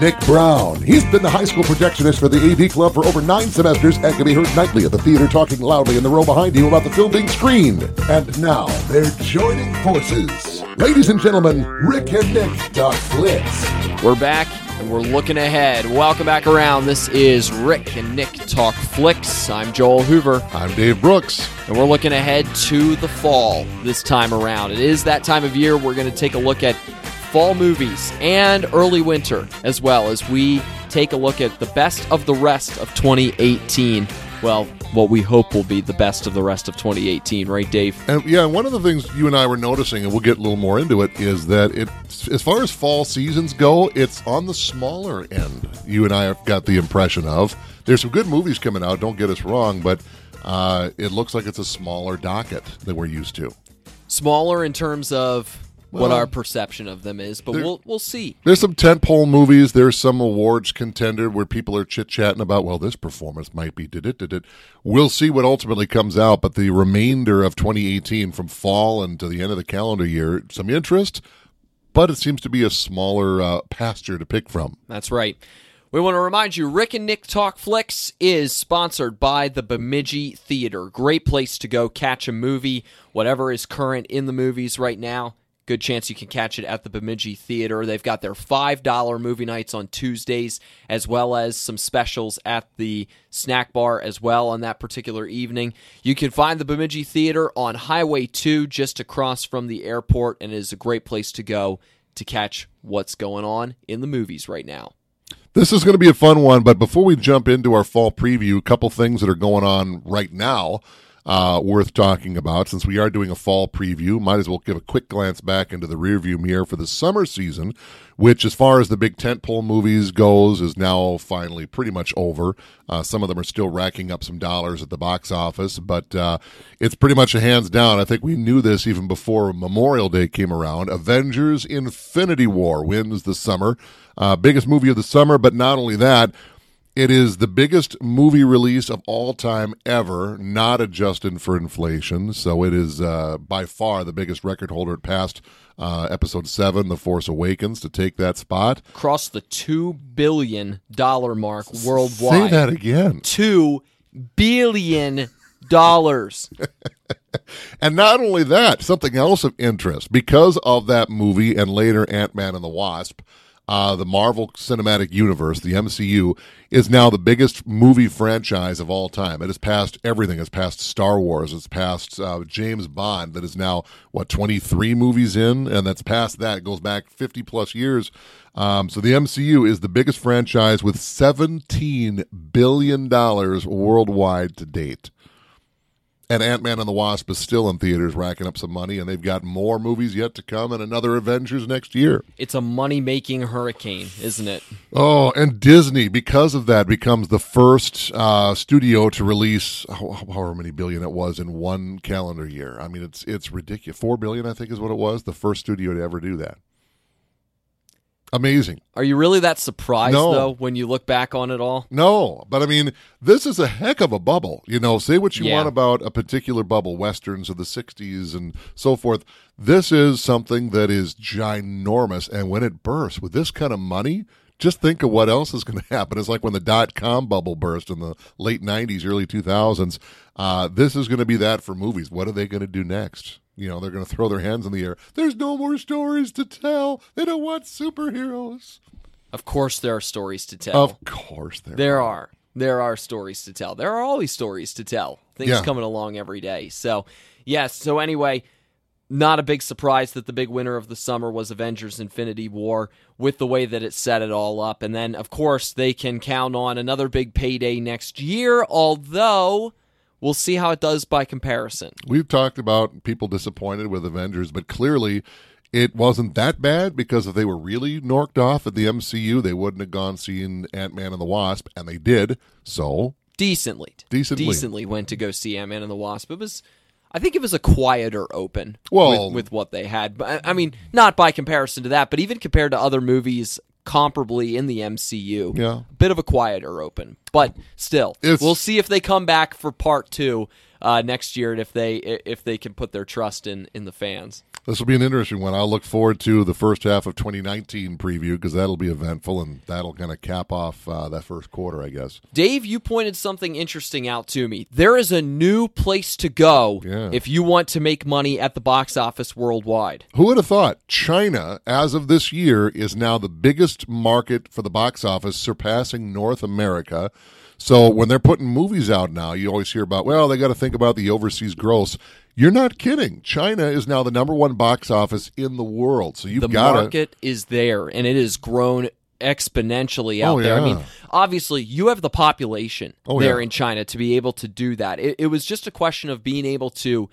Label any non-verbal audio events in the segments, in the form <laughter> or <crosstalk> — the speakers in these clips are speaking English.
Nick Brown. He's been the high school projectionist for the AV Club for over nine semesters and can be heard nightly at the theater talking loudly in the row behind you about the film being screened. And now they're joining forces. Ladies and gentlemen, Rick and Nick Talk Flicks. We're back and we're looking ahead. Welcome back around. This is Rick and Nick Talk Flicks. I'm Joel Hoover, I'm Dave Brooks. and we're looking ahead to the fall this time around. It is that time of year we're going to take a look at fall movies and early winter as well as we take a look at the best of the rest of 2018. Well, what we hope will be the best of the rest of 2018, right, Dave? And yeah, one of the things you and I were noticing, and we'll get a little more into it, is that it, as far as fall seasons go, it's on the smaller end. You and I have got the impression of. There's some good movies coming out. Don't get us wrong, but uh, it looks like it's a smaller docket than we're used to. Smaller in terms of what our perception of them is, but there- we'll we'll see. There's some tentpole movies. There's some awards contender where people are chit chatting about, well, this performance might be did it, did it. We'll see what ultimately comes out, but the remainder of 2018 from fall and to the end of the calendar year, some interest, but it seems to be a smaller uh, pasture to pick from. That's right. We want to remind you Rick and Nick Talk Flicks is sponsored by the Bemidji Theater. Great place to go catch a movie, whatever is current in the movies right now. Good chance you can catch it at the Bemidji Theater. They've got their $5 movie nights on Tuesdays, as well as some specials at the snack bar as well on that particular evening. You can find the Bemidji Theater on Highway 2, just across from the airport, and it is a great place to go to catch what's going on in the movies right now. This is going to be a fun one, but before we jump into our fall preview, a couple things that are going on right now uh, worth talking about. Since we are doing a fall preview, might as well give a quick glance back into the rearview mirror for the summer season, which, as far as the big tentpole movies goes, is now finally pretty much over. Uh, some of them are still racking up some dollars at the box office, but uh, it's pretty much a hands down. I think we knew this even before Memorial Day came around. Avengers: Infinity War wins the summer. Uh, biggest movie of the summer, but not only that, it is the biggest movie release of all time ever, not adjusted for inflation. So it is uh, by far the biggest record holder. It passed uh, episode seven, The Force Awakens, to take that spot. crossed the two billion dollar mark worldwide. Say that again. Two billion dollars. <laughs> And not only that, something else of interest because of that movie and later Ant Man and the Wasp. Uh, the Marvel Cinematic Universe, the MCU, is now the biggest movie franchise of all time. It has passed everything. It's passed Star Wars. It's passed uh, James Bond. That is now what twenty three movies in, and that's past that. It goes back fifty plus years. Um, so the MCU is the biggest franchise with seventeen billion dollars worldwide to date. And Ant Man and the Wasp is still in theaters racking up some money, and they've got more movies yet to come and another Avengers next year. It's a money making hurricane, isn't it? Oh, and Disney, because of that, becomes the first uh, studio to release however many billion it was in one calendar year. I mean, it's it's ridiculous. Four billion, I think, is what it was. The first studio to ever do that. Amazing. Are you really that surprised No. though when you look back on it all? No, but I mean, this is a heck of a bubble. You know, say what you Yeah. want about a particular bubble, westerns of the 60s and so forth. This is something that is ginormous. And when it bursts with this kind of money, just think of what else is going <laughs> to happen. It's like when the dot com bubble burst in the late 90s, early 2000s. Uh, this is going to be that for movies. What are they going to do next? You know, they're going to throw their hands in the air. There's no more stories to tell. They don't want superheroes. Of course there are stories to tell. Of course, there. There are. There are stories to tell. There are always stories to tell. Things Yeah. coming along every day. So, yes. So, anyway, not a big surprise that the big winner of the summer was Avengers Infinity War with the way that it set it all up. And then, of course, they can count on another big payday next year, although we'll see how it does by comparison. We've talked about people disappointed with Avengers, but clearly it wasn't that bad because if they were really norked off at the MCU, they wouldn't have gone seeing Ant Man and the Wasp, and they did. So Decently. Decently. Decently went to go see Ant Man and the Wasp. It was. I think it was a quieter open Well- with, with what they had. But I I mean, not by comparison to that, but even compared to other movies comparably in the MCU. Yeah. a bit of a quieter open, but still, It's- we'll see if they come back for part two uh, next year and if they if they can put their trust in in the fans. This will be an interesting one. I'll look forward to the first half of 2019 preview because that'll be eventful and that'll kind of cap off uh, that first quarter, I guess. Dave, you pointed something interesting out to me. There is a new place to go Yeah. if you want to make money at the box office worldwide. Who would have thought China, as of this year, is now the biggest market for the box office, surpassing North America. So when they're putting movies out now, you always hear about, well, they got to think about the overseas gross. You're not kidding. China is now the number one box office in the world. So you've the got to. market is there and it has grown exponentially out Oh, there. I mean, obviously, you have the population Oh, there yeah. in China to be able to do that. It, it was just a question of being able to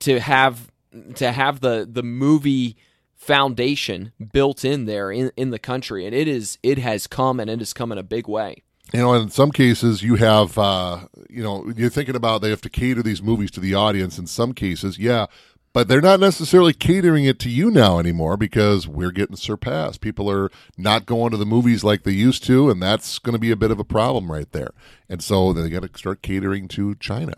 to have to have the the movie foundation built in there in, in the country and it is it has come and it has come in a big way. You know, in some cases, you have, uh, you know, you're thinking about they have to cater these movies to the audience. In some cases, yeah, but they're not necessarily catering it to you now anymore because we're getting surpassed. People are not going to the movies like they used to, and that's going to be a bit of a problem right there. And so they got to start catering to China.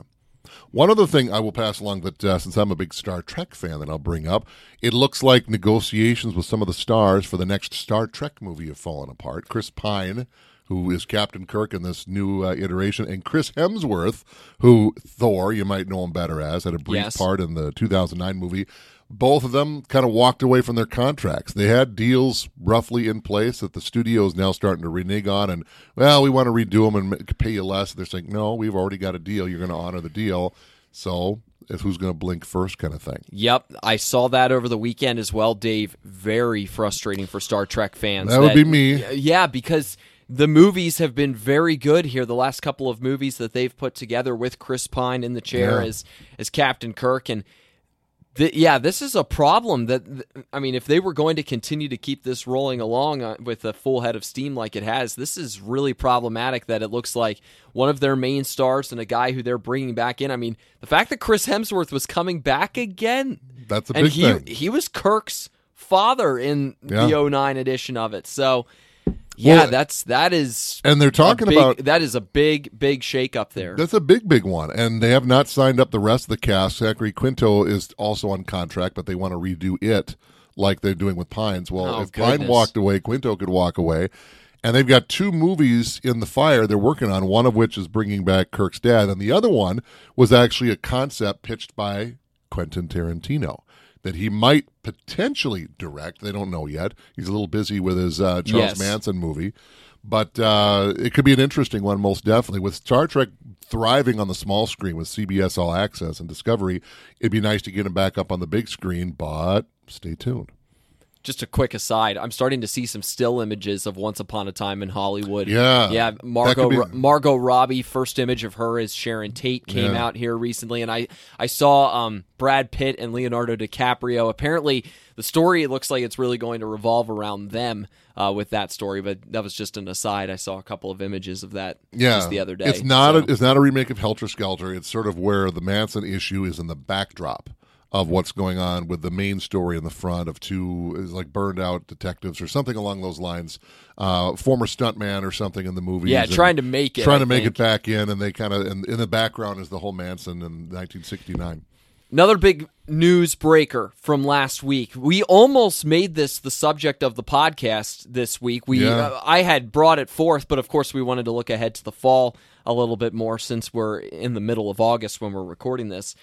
One other thing I will pass along that uh, since I'm a big Star Trek fan, that I'll bring up, it looks like negotiations with some of the stars for the next Star Trek movie have fallen apart. Chris Pine, who is Captain Kirk in this new uh, iteration, and Chris Hemsworth, who Thor, you might know him better as, had a brief Yes. part in the 2009 movie. Both of them kind of walked away from their contracts. They had deals roughly in place that the studio is now starting to renege on, and well, we want to redo them and pay you less. They're saying, no, we've already got a deal. You're going to honor the deal. So, it's who's going to blink first, kind of thing. Yep, I saw that over the weekend as well, Dave. Very frustrating for Star Trek fans. That would be me. Yeah, because the movies have been very good here. The last couple of movies that they've put together with Chris Pine in the chair Yeah. as as Captain Kirk, and th- yeah, this is a problem. That th- I mean, if they were going to continue to keep this rolling along uh, with a full head of steam like it has, this is really problematic. That it looks like one of their main stars and a guy who they're bringing back in. I mean, the fact that Chris Hemsworth was coming back again That's a big he thing. he was Kirk's father in Yeah. the 09 edition of it. So yeah, Well, that's that is And they're talking big- about that is a big big shake up there. That's a big, big one. And they have not signed up the rest of the cast. Zachary Quinto is also on contract, but they want to redo it like they're doing with Pines. Well, Oh, if Pine walked away, Quinto could walk away. And they've got two movies in the fire they're working on, one of which is bringing back Kirk's dad, and the other one was actually a concept pitched by Quentin Tarantino that he might potentially direct. They don't know yet. He's a little busy with his uh, Charles Yes. Manson movie. But uh, it could be an interesting one, most definitely. With Star Trek thriving on the small screen with CBS All Access and Discovery, it'd be nice to get him back up on the big screen, but stay tuned. Just a quick aside, I'm starting to see some still images of Once Upon a Time in Hollywood. Yeah. yeah. Margot be- Margot Robbie. First image of her as Sharon Tate came Yeah. out here recently, and I I saw um, Brad Pitt and Leonardo DiCaprio. Apparently, the story it looks like it's really going to revolve around them uh, with that story. But that was just an aside. I saw a couple of images of that Yeah, just the other day. It's not so. a, it's not a remake of Helter Skelter. It's sort of where the Manson issue is in the backdrop of what's going on with the main story in the front of two is like burned out detectives or something along those lines. Uh, former stuntman or something in the movie. Yeah, trying to make it, trying I to make think. it back in, and they kind of and in the background is the whole Manson in 1969. Another big news breaker from last week. We almost made this the subject of the podcast this week. We Yeah. uh, I had brought it forth, but of course we wanted to look ahead to the fall a little bit more since we're in the middle of August when we're recording this.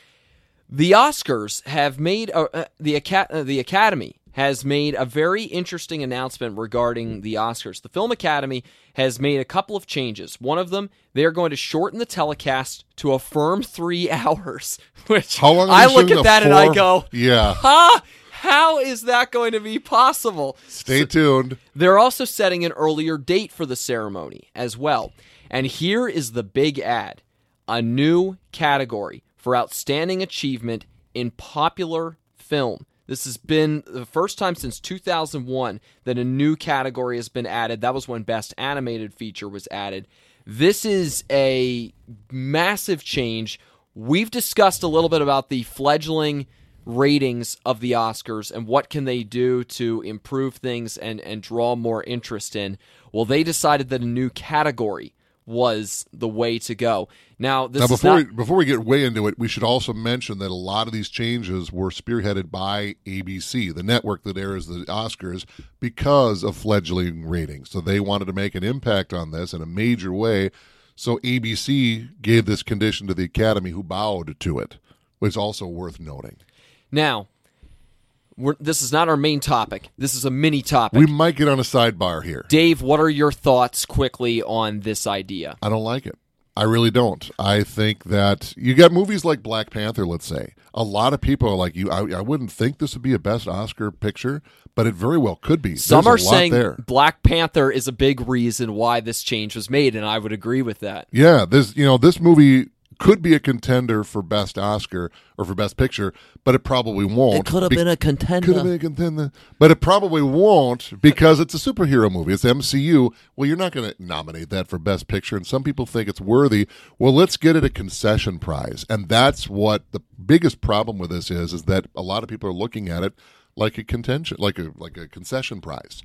The Oscars have made uh, the Aca- uh, the Academy has made a very interesting announcement regarding the Oscars. The Film Academy has made a couple of changes. One of them, they are going to shorten the telecast to a firm three <laughs> hours. Which How long? I look at that and I go, yeah. "Huh? How is that going to be possible?" Stay tuned. They're also setting an earlier date for the ceremony as well. And here is the big ad a new category for outstanding achievement in popular film. This has been the first time since 2001 that a new category has been added. That was when Best Animated Feature was added. This is a massive change. we've discussed a little bit about the fledgling ratings of the Oscars and what can they do to improve things and and draw more interest in. Well, they decided that a new category was the way to go. Now, this now is before not, we, before we get way into it, we should also mention that a lot of these changes were spearheaded by ABC, the network that airs the Oscars, because of fledgling ratings. So they wanted to make an impact on this in a major way. So ABC gave this condition to the Academy, who bowed to it, which is also worth noting. now we're, this is not our main topic. This is a mini topic. We might get on a sidebar here. Dave, what are your thoughts quickly on this idea? I don't like it. I really don't. I think that you got movies like Black Panther, let's say. A lot of people are like, "You, I, I wouldn't think this would be a best Oscar picture, but it very well could be." Some There's are saying there. Black Panther is a big reason why this change was made, and I would agree with that. Yeah, this you know this movie could be a contender for best Oscar or for best picture, but it probably won't. It could have be- been a contender. Could have been a contender, but it probably won't because it's a superhero movie. It's MCU. Well, you're not going to nominate that for Best Picture, and some people think it's worthy. Well, let's get it a concession prize, and that's what the biggest problem with this is: is that a lot of people are looking at it like a contention, like a like a concession prize.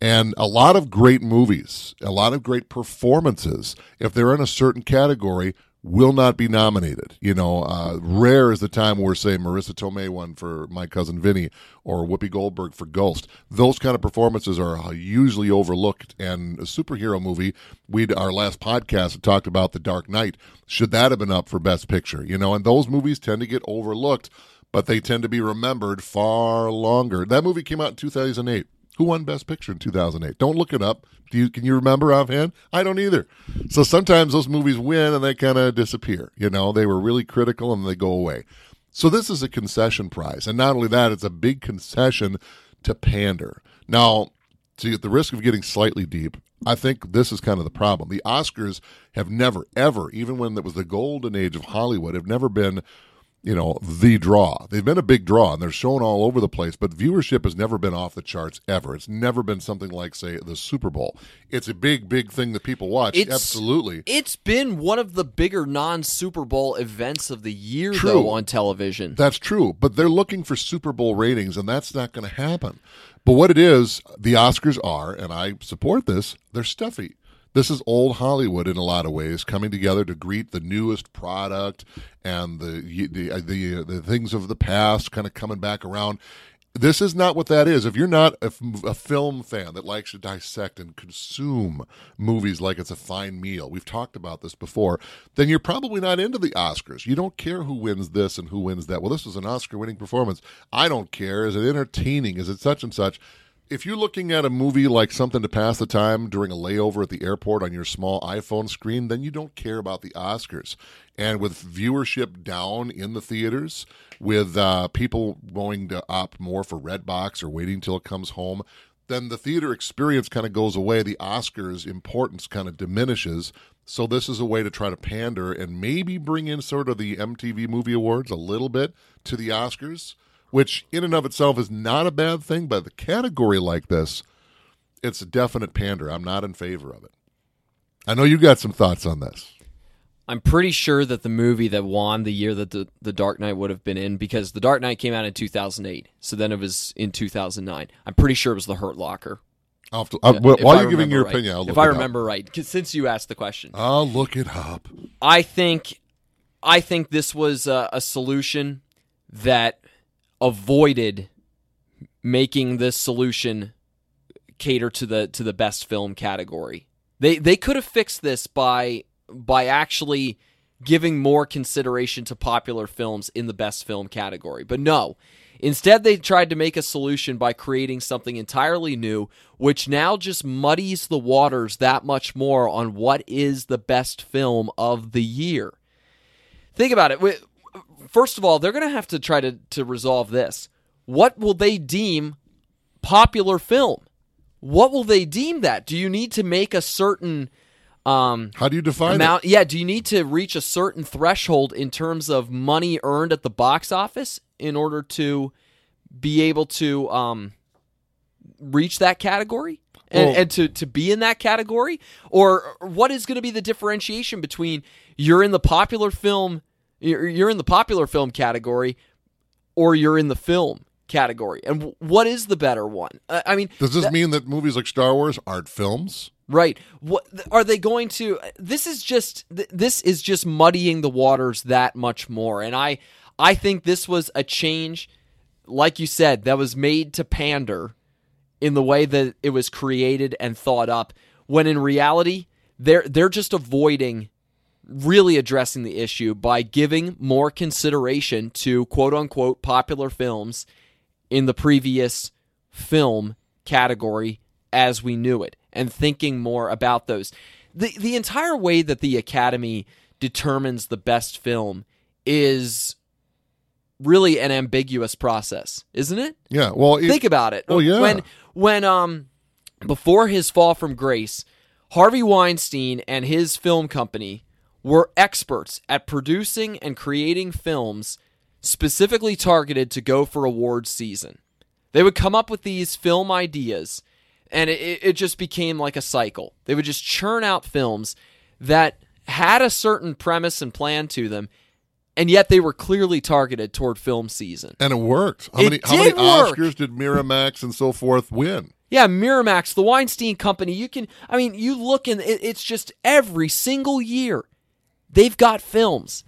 And a lot of great movies, a lot of great performances, if they're in a certain category, will not be nominated. You know, uh, rare is the time where, say, Marisa Tomei won for My Cousin Vinny or Whoopi Goldberg for Ghost. Those kind of performances are usually overlooked. And a superhero movie, we our last podcast talked about The Dark Knight. Should that have been up for Best Picture? You know, and those movies tend to get overlooked, but they tend to be remembered far longer. That movie came out in 2008. Who won Best Picture in 2008? Don't look it up. Do you can you remember offhand? I don't either. So sometimes those movies win and they kind of disappear. You know, they were really critical and they go away. So this is a concession prize, and not only that, it's a big concession to pander. Now, to at the risk of getting slightly deep, I think this is kind of the problem. The Oscars have never, ever, even when it was the golden age of Hollywood, have never been you know, the draw. They've been a big draw and they're shown all over the place, but viewership has never been off the charts ever. It's never been something like, say, the Super Bowl. It's a big, big thing that people watch. It's- Absolutely. It's been one of the bigger non Super Bowl events of the year, True. though, on television. That's true, but they're looking for Super Bowl ratings, and that's not going to happen. But what it is, the Oscars are, and I support this, they're stuffy. This is old Hollywood in a lot of ways, coming together to greet the newest product and the the uh, the, uh, the things of the past, kind of coming back around. This is not what that is. If you're not a film fan that likes to dissect and consume movies like it's a fine meal, we've talked about this before, then you're probably not into the Oscars. You don't care who wins this and who wins that. Well, this was an Oscar winning performance. I don't care. Is it entertaining? Is it such and such? If you're looking at a movie like something to pass the time during a layover at the airport on your small iPhone screen, then you don't care about the Oscars. And with viewership down in the theaters, with uh, people going to opt more for Redbox or waiting till it comes home, then the theater experience kind of goes away. The Oscars' importance kind of diminishes. So this is a way to try to pander and maybe bring in sort of the MTV Movie Awards a little bit to the Oscars, which in and of itself is not a bad thing. But the category like this, it's a definite pander. I'm not in favor of it. I know you got some thoughts on this. I'm pretty sure that the movie that won the year that the, the Dark Knight would have been in, because The Dark Knight came out in 2008, so then it was in 2009. I'm pretty sure it was The Hurt Locker. I'll have to- uh, If while I you're giving your right. opinion, I'll look if I it up. remember right, 'cause since you asked the question, I'll look it up. I think, I think this was a, a solution that avoided making this solution cater to the to the best film category. They they could have fixed this by by actually giving more consideration to popular films in the best film category. But no. Instead they tried to make a solution by creating something entirely new which now just muddies the waters that much more on what is the best film of the year. Think about it. First of all, they're going to have to try to to resolve this. What will they deem popular film? What will they deem that? Do you need to make a certain um, How do you define amount? Yeah, do you need to reach a certain threshold in terms of money earned at the box office in order to be able to um, reach that category? And, Well- and to, to be in that category? Or what is going to be the differentiation between you're in the popular film You're, in the popular film category, or you're in the film category. And what is the better one? I mean, Does this that- mean that movies like Star Wars aren't films? Right. What are they going to This is just this is just muddying the waters that much more. And I I think this was a change like you said that was made to pander in the way that it was created and thought up when in reality they're they're just avoiding really addressing the issue by giving more consideration to quote unquote popular films in the previous film category as we knew it and thinking more about those. The the entire way that the Academy determines the best film is really an ambiguous process, isn't it? Yeah. Well, it- Think about it. Oh, yeah. When when um before his fall from grace, Harvey Weinstein and his film company were experts at producing and creating films specifically targeted to go for awards season. They would come up with these film ideas and it, it just became like a cycle. They would just churn out films that had a certain premise and plan to them, and yet they were clearly targeted toward film season. and it worked. How It many how many work. Oscars did Miramax and so forth win? Yeah, Miramax, the Weinstein Company. You can, I mean, you look and it, it's just every single year they've got films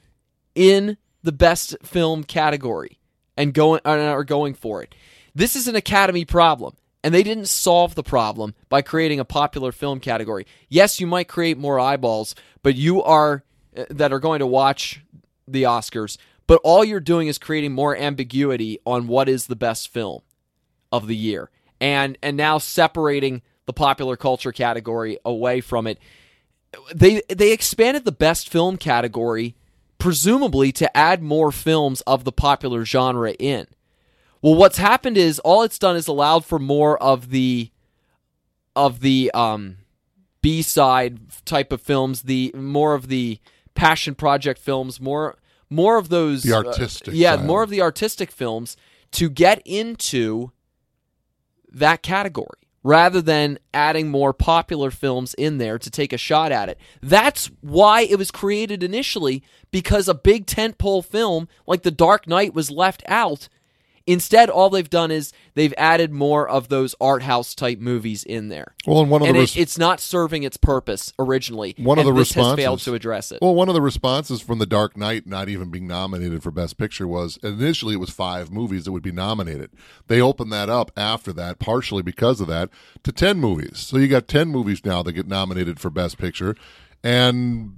in the best film category and going are going for it. This is an Academy problem, and they didn't solve the problem by creating a popular film category. Yes, you might create more eyeballs, but you are uh, that are going to watch the Oscars. But all you're doing is creating more ambiguity on what is the best film of the year and and now separating the popular culture category away from it they they expanded the best film category presumably to add more films of the popular genre in well what's happened is all it's done is allowed for more of the of the um b-side type of films the more of the passion project films more more of those The uh, artistic yeah side. more of the artistic films to get into that category rather than adding more popular films in there to take a shot at it. That's why it was created initially because a big tentpole film like The Dark Knight was left out. Instead, all they've done is they've added more of those art house type movies in there. Well, and one of and the it, it's not serving its purpose originally. One of the this has failed to address it. Well, one of the responses from The Dark Knight not even being nominated for Best Picture was initially it was five movies that would be nominated. They opened that up after that, partially because of that, to 10 movies. So you got 10 movies now that get nominated for Best Picture. And,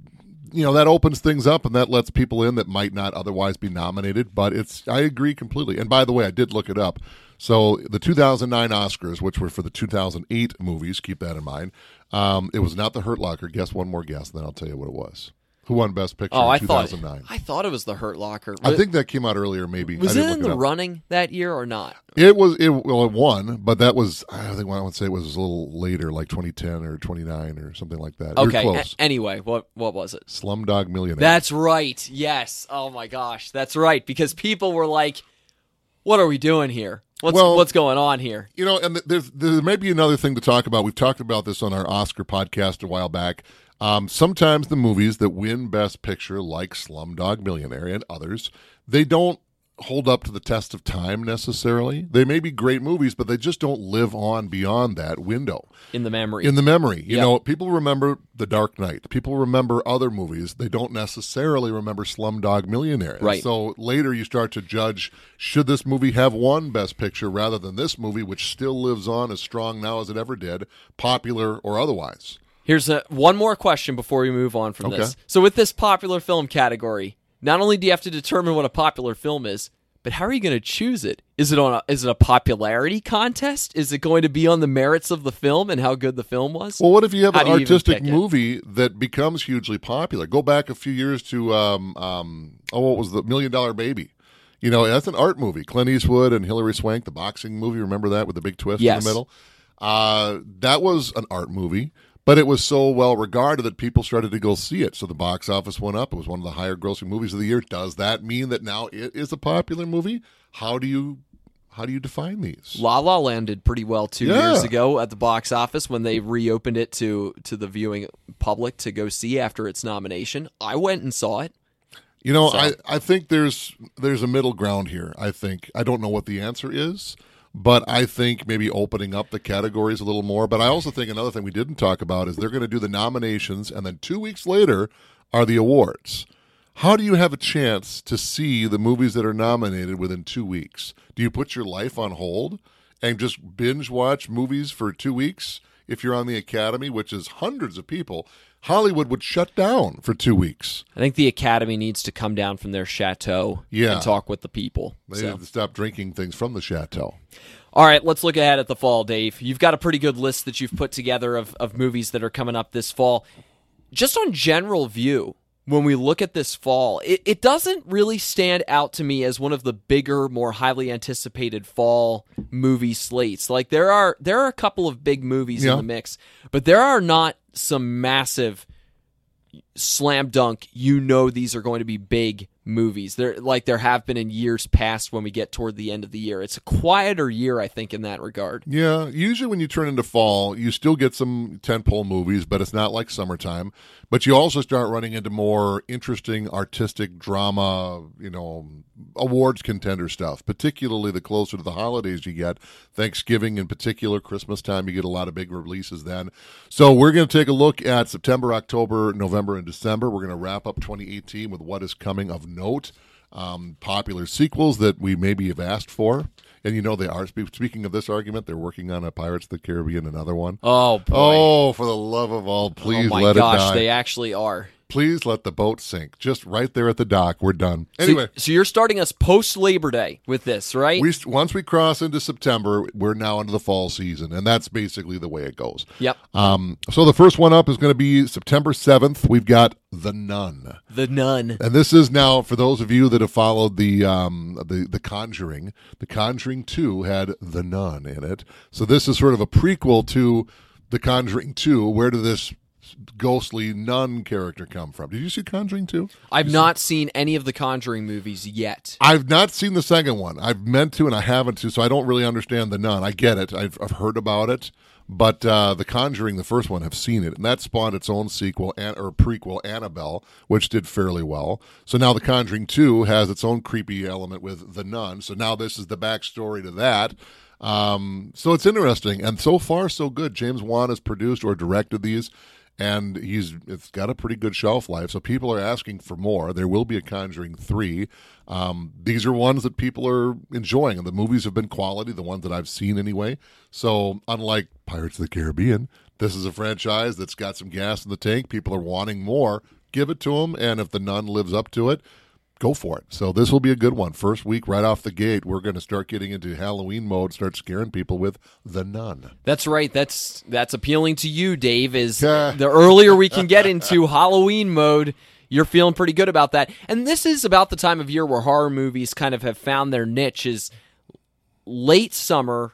you know, that opens things up and that lets people in that might not otherwise be nominated. But it's, I agree completely. And by the way, I did look it up. So the 2009 Oscars, which were for the 2008 movies, keep that in mind. Um, it was not the Hurt Locker. Guess one more guess, and then I'll tell you what it was. Who won Best Picture oh, in I thought 2009? I thought it was The Hurt Locker. I think that came out earlier, maybe. was it in the it running that year or not? It was it well it won, but that was I think I would say it was a little later, like 2010 or 29 or something like that. You're Okay. a- anyway, what what was it? Slumdog Millionaire. That's right. Yes. Oh my gosh, that's right. Because people were like, "What are we doing here? What's Well- what's going on here?" You know, and there's there may be another thing to talk about. We've talked about this on our Oscar podcast a while back. Um, sometimes the movies that win Best Picture, like Slumdog Millionaire and others, they don't hold up to the test of time necessarily. They may be great movies, but they just don't live on beyond that window In the memory. in the memory. You Yeah. know, people remember The Dark Knight. People remember other movies. They don't necessarily remember Slumdog Millionaire. And Right. So later you start to judge should this movie have won Best Picture rather than this movie, which still lives on as strong now as it ever did, popular or otherwise. Here's a, one more question before we move on from Okay. this. So, with this popular film category, not only do you have to determine what a popular film is, but how are you going to choose it? Is it on a, is it a popularity contest? Is it going to be on the merits of the film and how good the film was? Well, what if you have How an artistic pick it? movie that becomes hugely popular? Go back a few years to um, um, oh, what was the Million Dollar Baby? You know, that's an art movie. Clint Eastwood and Hilary Swank, the boxing movie. Remember that with the big twist in the middle? Uh, that was an art movie, but it was so well regarded that people started to go see it. So the box office went up. It was one of the higher grossing movies of the year. Does that mean that now it is a popular movie? How do you how do you define these? La La Land did pretty well two Yeah. years ago at the box office when they reopened it to to the viewing public to go see after its nomination. I went and saw it. You know, So- I, I think there's there's a middle ground here. I think I don't know what the answer is, but I think maybe opening up the categories a little more. But I also think another thing we didn't talk about is they're going to do the nominations, and then two weeks later are the awards. How do you have a chance to see the movies that are nominated within two weeks? Do you put your life on hold and just binge watch movies for two weeks? If you're on the Academy, which is hundreds of people, Hollywood would shut down for two weeks. I think the Academy needs to come down from their chateau Yeah. and talk with the people. They So. have to stop drinking things from the chateau. All right, let's look ahead at the fall, Dave. You've got a pretty good list that you've put together of, of movies that are coming up this fall. Just on general view, when we look at this fall, it, it doesn't really stand out to me as one of the bigger, more highly anticipated fall movie slates. Like there are there are a couple of big movies Yeah. in the mix, but there are not some massive slam dunk, you know these are going to be big movies. There like there have been in years past when we get toward the end of the year. It's a quieter year, I think, in that regard. Yeah, usually when you turn into fall, you still get some tentpole movies, but it's not like summertime. But you also start running into more interesting artistic drama, you know, awards contender stuff. Particularly the closer to the holidays you get, Thanksgiving in particular, Christmas time, you get a lot of big releases then. So we're to take a look at September, October, November, and December. We're to wrap up 2018 with what is coming of note, um, popular sequels that we maybe have asked for. And you know they are. Spe- Speaking of this argument, they're working on a Pirates of the Caribbean, another one. Oh boy. Oh, for the love of all, please oh my let gosh, it die. they actually are. Please let the boat sink. Just right there at the dock. We're done. So- Anyway, so, you're starting us post Labor Day with this, right? we once we cross into September, we're now into the fall season, and that's basically the way it goes. yep. Um, so the first one up is going to be September seventh. We've got The Nun. The Nun. And this is now for those of you that have followed the um, the the Conjuring. The Conjuring Two had the Nun in it, so this is sort of a prequel to the Conjuring Two. Where did this ghostly nun character come from? Did you see Conjuring Two? I've not seen any of the Conjuring movies yet. I've not seen the second one. I've meant to and I haven't to, so I don't really understand the nun. I get it. I've, I've heard about it, but uh, the Conjuring, the first one, have seen it, and that spawned its own sequel and or prequel, Annabelle, which did fairly well. So now the Conjuring Two has its own creepy element with the nun. So now this is the backstory to that. Um, so it's interesting, and so far so good. James Wan has produced or directed these and he's it's got a pretty good shelf life. So people are asking for more. There will be a Conjuring three. Um, these are ones that people are enjoying, and the movies have been quality. The ones that I've seen anyway. So unlike Pirates of the Caribbean, this is a franchise that's got some gas in the tank. People are wanting more. Give it to them, and if the Nun lives up to it, go for it. So this will be a good one. First week right off the gate, we're going to start getting into Halloween mode, start scaring people with the Nun. That's right. That's that's appealing to you, Dave. Is the earlier we can get into <laughs> Halloween mode, you're feeling pretty good about that. And this is about the time of year where horror movies kind of have found their niche. Is late summer,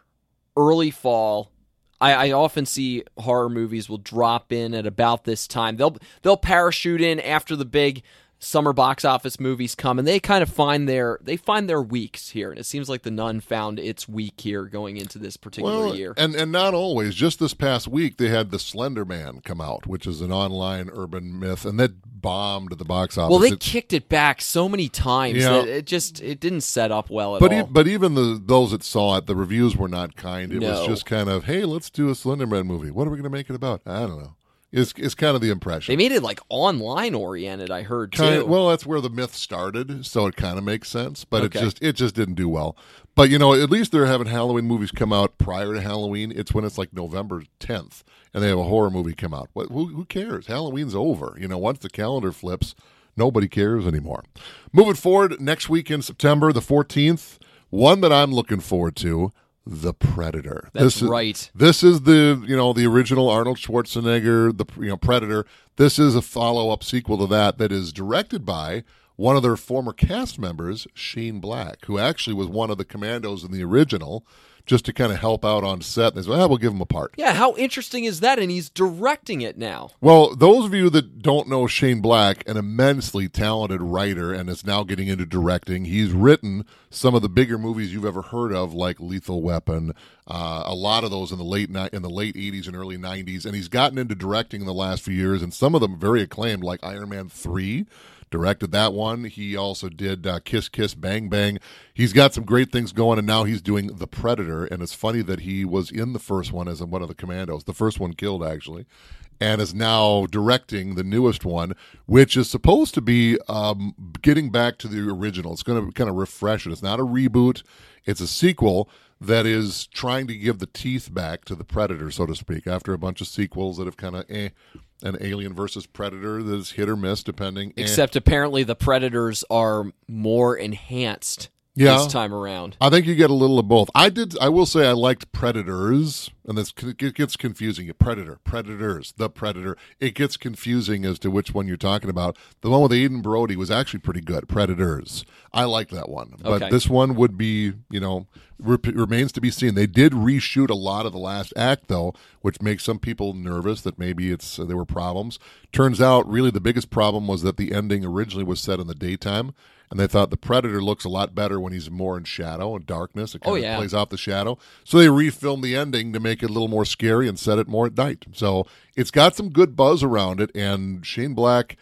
early fall. I, I often see horror movies will drop in at about this time. They'll they'll parachute in after the big summer box office movies come, and they kind of find their they find their weeks here. And it seems like the Nun found its week here going into this particular year. And and not always. Just this past week, they had the Slender Man come out, which is an online urban myth, and that bombed the box office. Well, they It- kicked it back so many times Yeah. that it just it didn't set up well at but all. e- but even the those that saw it, the reviews were not kind. It was just kind of, hey, let's do a Slender Man movie. What are we going to make it about? I don't know. It's it's kind of the impression. they made it like online oriented. I heard too. Kind well, that's where the myth started, so it kind of makes sense. But Okay. it just it just didn't do well. But you know, at least they're having Halloween movies come out prior to Halloween. It's when it's like November tenth, and they have a horror movie come out. What? Who, who cares? Halloween's over. You know, once the calendar flips, nobody cares anymore. Moving forward, next week in September, the fourteenth, one that I'm looking forward to. The Predator. That's This is- right. this is the you know the original Arnold Schwarzenegger, the you know Predator. This is a follow up sequel to that that is directed by one of their former cast members, Shane Black, who actually was one of the commandos in the original, just to kind of help out on set. They said, "Ah, we'll give him a part." yeah, how interesting is that? And he's directing it now. Well, those of you that don't know Shane Black, an immensely talented writer and is now getting into directing, he's written some of the bigger movies you've ever heard of, like Lethal Weapon, uh, a lot of those in the late ni- in the late '80s and early '90s, and he's gotten into directing in the last few years, and some of them very acclaimed, like Iron Man three. Directed that one. He also did uh, Kiss Kiss Bang Bang. He's got some great things going, and now he's doing The Predator. And it's funny that he was in the first one as one of the commandos. The first one killed actually, and is now directing the newest one, which is supposed to be um, getting back to the original. It's going to kind of refresh it. It's not a reboot; it's a sequel that is trying to give the teeth back to the Predator, so to speak, after a bunch of sequels that have kind of eh. An Alien versus Predator that is hit or miss, depending. Except apparently the predators are more enhanced Yeah. this time around. I think you get a little of both. I did. I will say I liked Predators, and this it gets confusing. Predator, Predators, the Predator. It gets confusing as to which one you're talking about. The one with Adrien Brody was actually pretty good. Predators. I liked that one, but Okay. this one would be, you know, re- remains to be seen. They did reshoot a lot of the last act though, which makes some people nervous that maybe it's uh, there were problems. Turns out, really, the biggest problem was that the ending originally was set in the daytime. And they thought the Predator looks a lot better when he's more in shadow and darkness. It kind Oh, of yeah. plays off the shadow. So they refilmed the ending to make it a little more scary and set it more at night. So it's got some good buzz around it. And Shane Black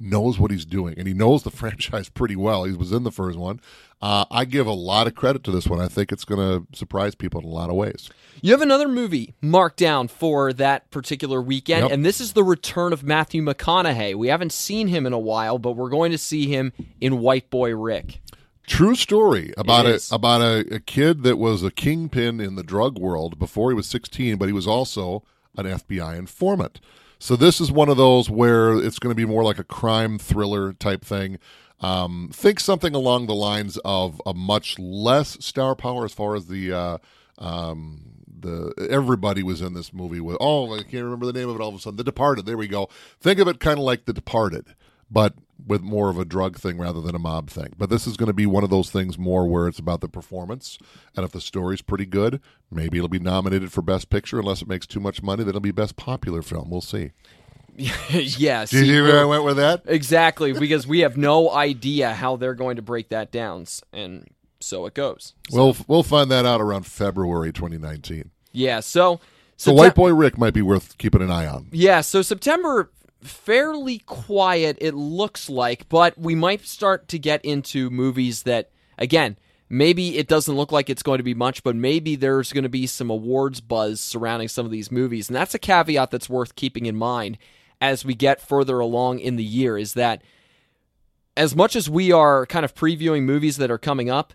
knows what he's doing, and he knows the <laughs> franchise pretty well. He was in the first one. Uh, I give a lot of credit to this one. I think it's going to surprise people in a lot of ways. You have another movie marked down for that particular weekend, Yep. and this is the return of Matthew McConaughey. We haven't seen him in a while, but we're going to see him in White Boy Rick. True story about a about a, a kid that was a kingpin in the drug world before he was 16, but he was also an FBI informant. So this is one of those where it's going to be more like a crime thriller type thing. Um, think something along the lines of a much less star power as far as the uh, um, the everybody was in this movie with. Oh, I can't remember the name of it. All of a sudden, The Departed. There we go. Think of it kind of like The Departed, but with more of a drug thing rather than a mob thing. But this is going to be one of those things more where it's about the performance, and if the story's pretty good, maybe it'll be nominated for Best Picture. Unless it makes too much money, then it'll be Best Popular Film. We'll see. <laughs> yes. Did you see where I went with that? Exactly, because we have no idea how they're going to break that down, and so it goes. We'll we'll find that out around February 2019. Yeah, so So Septem- White Boy Rick might be worth keeping an eye on. Yeah, so September fairly quiet it looks like, but we might start to get into movies that again, maybe it doesn't look like it's going to be much, but maybe there's going to be some awards buzz surrounding some of these movies. And that's a caveat that's worth keeping in mind as we get further along in the year is that as much as we are kind of previewing movies that are coming up,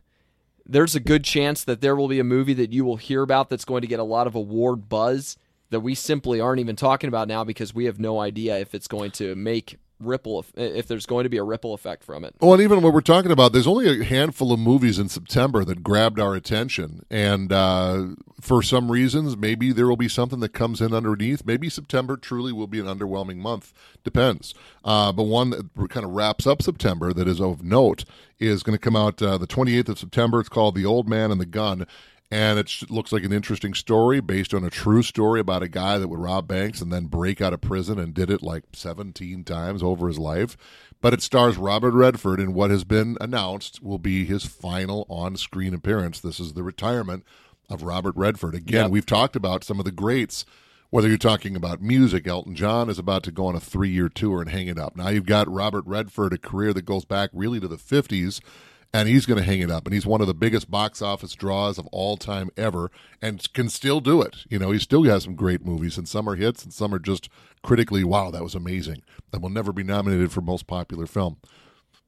there's a good chance that there will be a movie that you will hear about that's going to get a lot of award buzz that we simply aren't even talking about now because we have no idea if it's going to make ripple if there's going to be a ripple effect from it. Well, and even what we're talking about, there's only a handful of movies in September that grabbed our attention, and uh, for some reasons, maybe there will be something that comes in underneath. Maybe September truly will be an underwhelming month. Depends. Uh, but one that kind of wraps up September that is of note is going to come out uh, the 28th of September. It's called The Old Man and the Gun. And it looks like an interesting story based on a true story about a guy that would rob banks and then break out of prison and did it like 17 times over his life. But it stars Robert Redford in what has been announced will be his final on screen appearance. This is the retirement of Robert Redford. Again, Yep. we've talked about some of the greats. Whether you're talking about music, Elton John is about to go on a three year tour and hang it up. Now you've got Robert Redford, a career that goes back really to the 50s and he's going to hang it up. And he's one of the biggest box office draws of all time ever, and can still do it. You know, he still has some great movies, and some are hits, and some are just critically, wow, that was amazing. That will never be nominated for most popular film.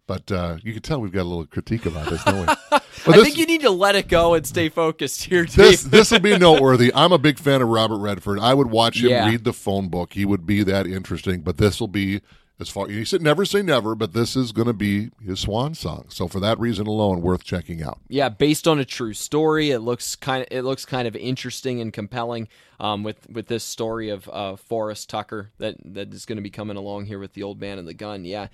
But uh, you can tell we've got a little critique about this, don't we? <laughs> I think you need to let it go and stay focused here, Dave. this this will be noteworthy. I'm a big fan of Robert Redford. I would watch him Yeah. read the phone book. He would be that interesting. But this will be as far. He said never say never, but this is going to be his swan song. So for that reason alone, worth checking out. yeah, based on a true story, it looks kind of it looks kind of interesting and compelling. Um, with with this story of uh, Forrest Tucker that that is going to be coming along here with the old man and the gun. Yeah,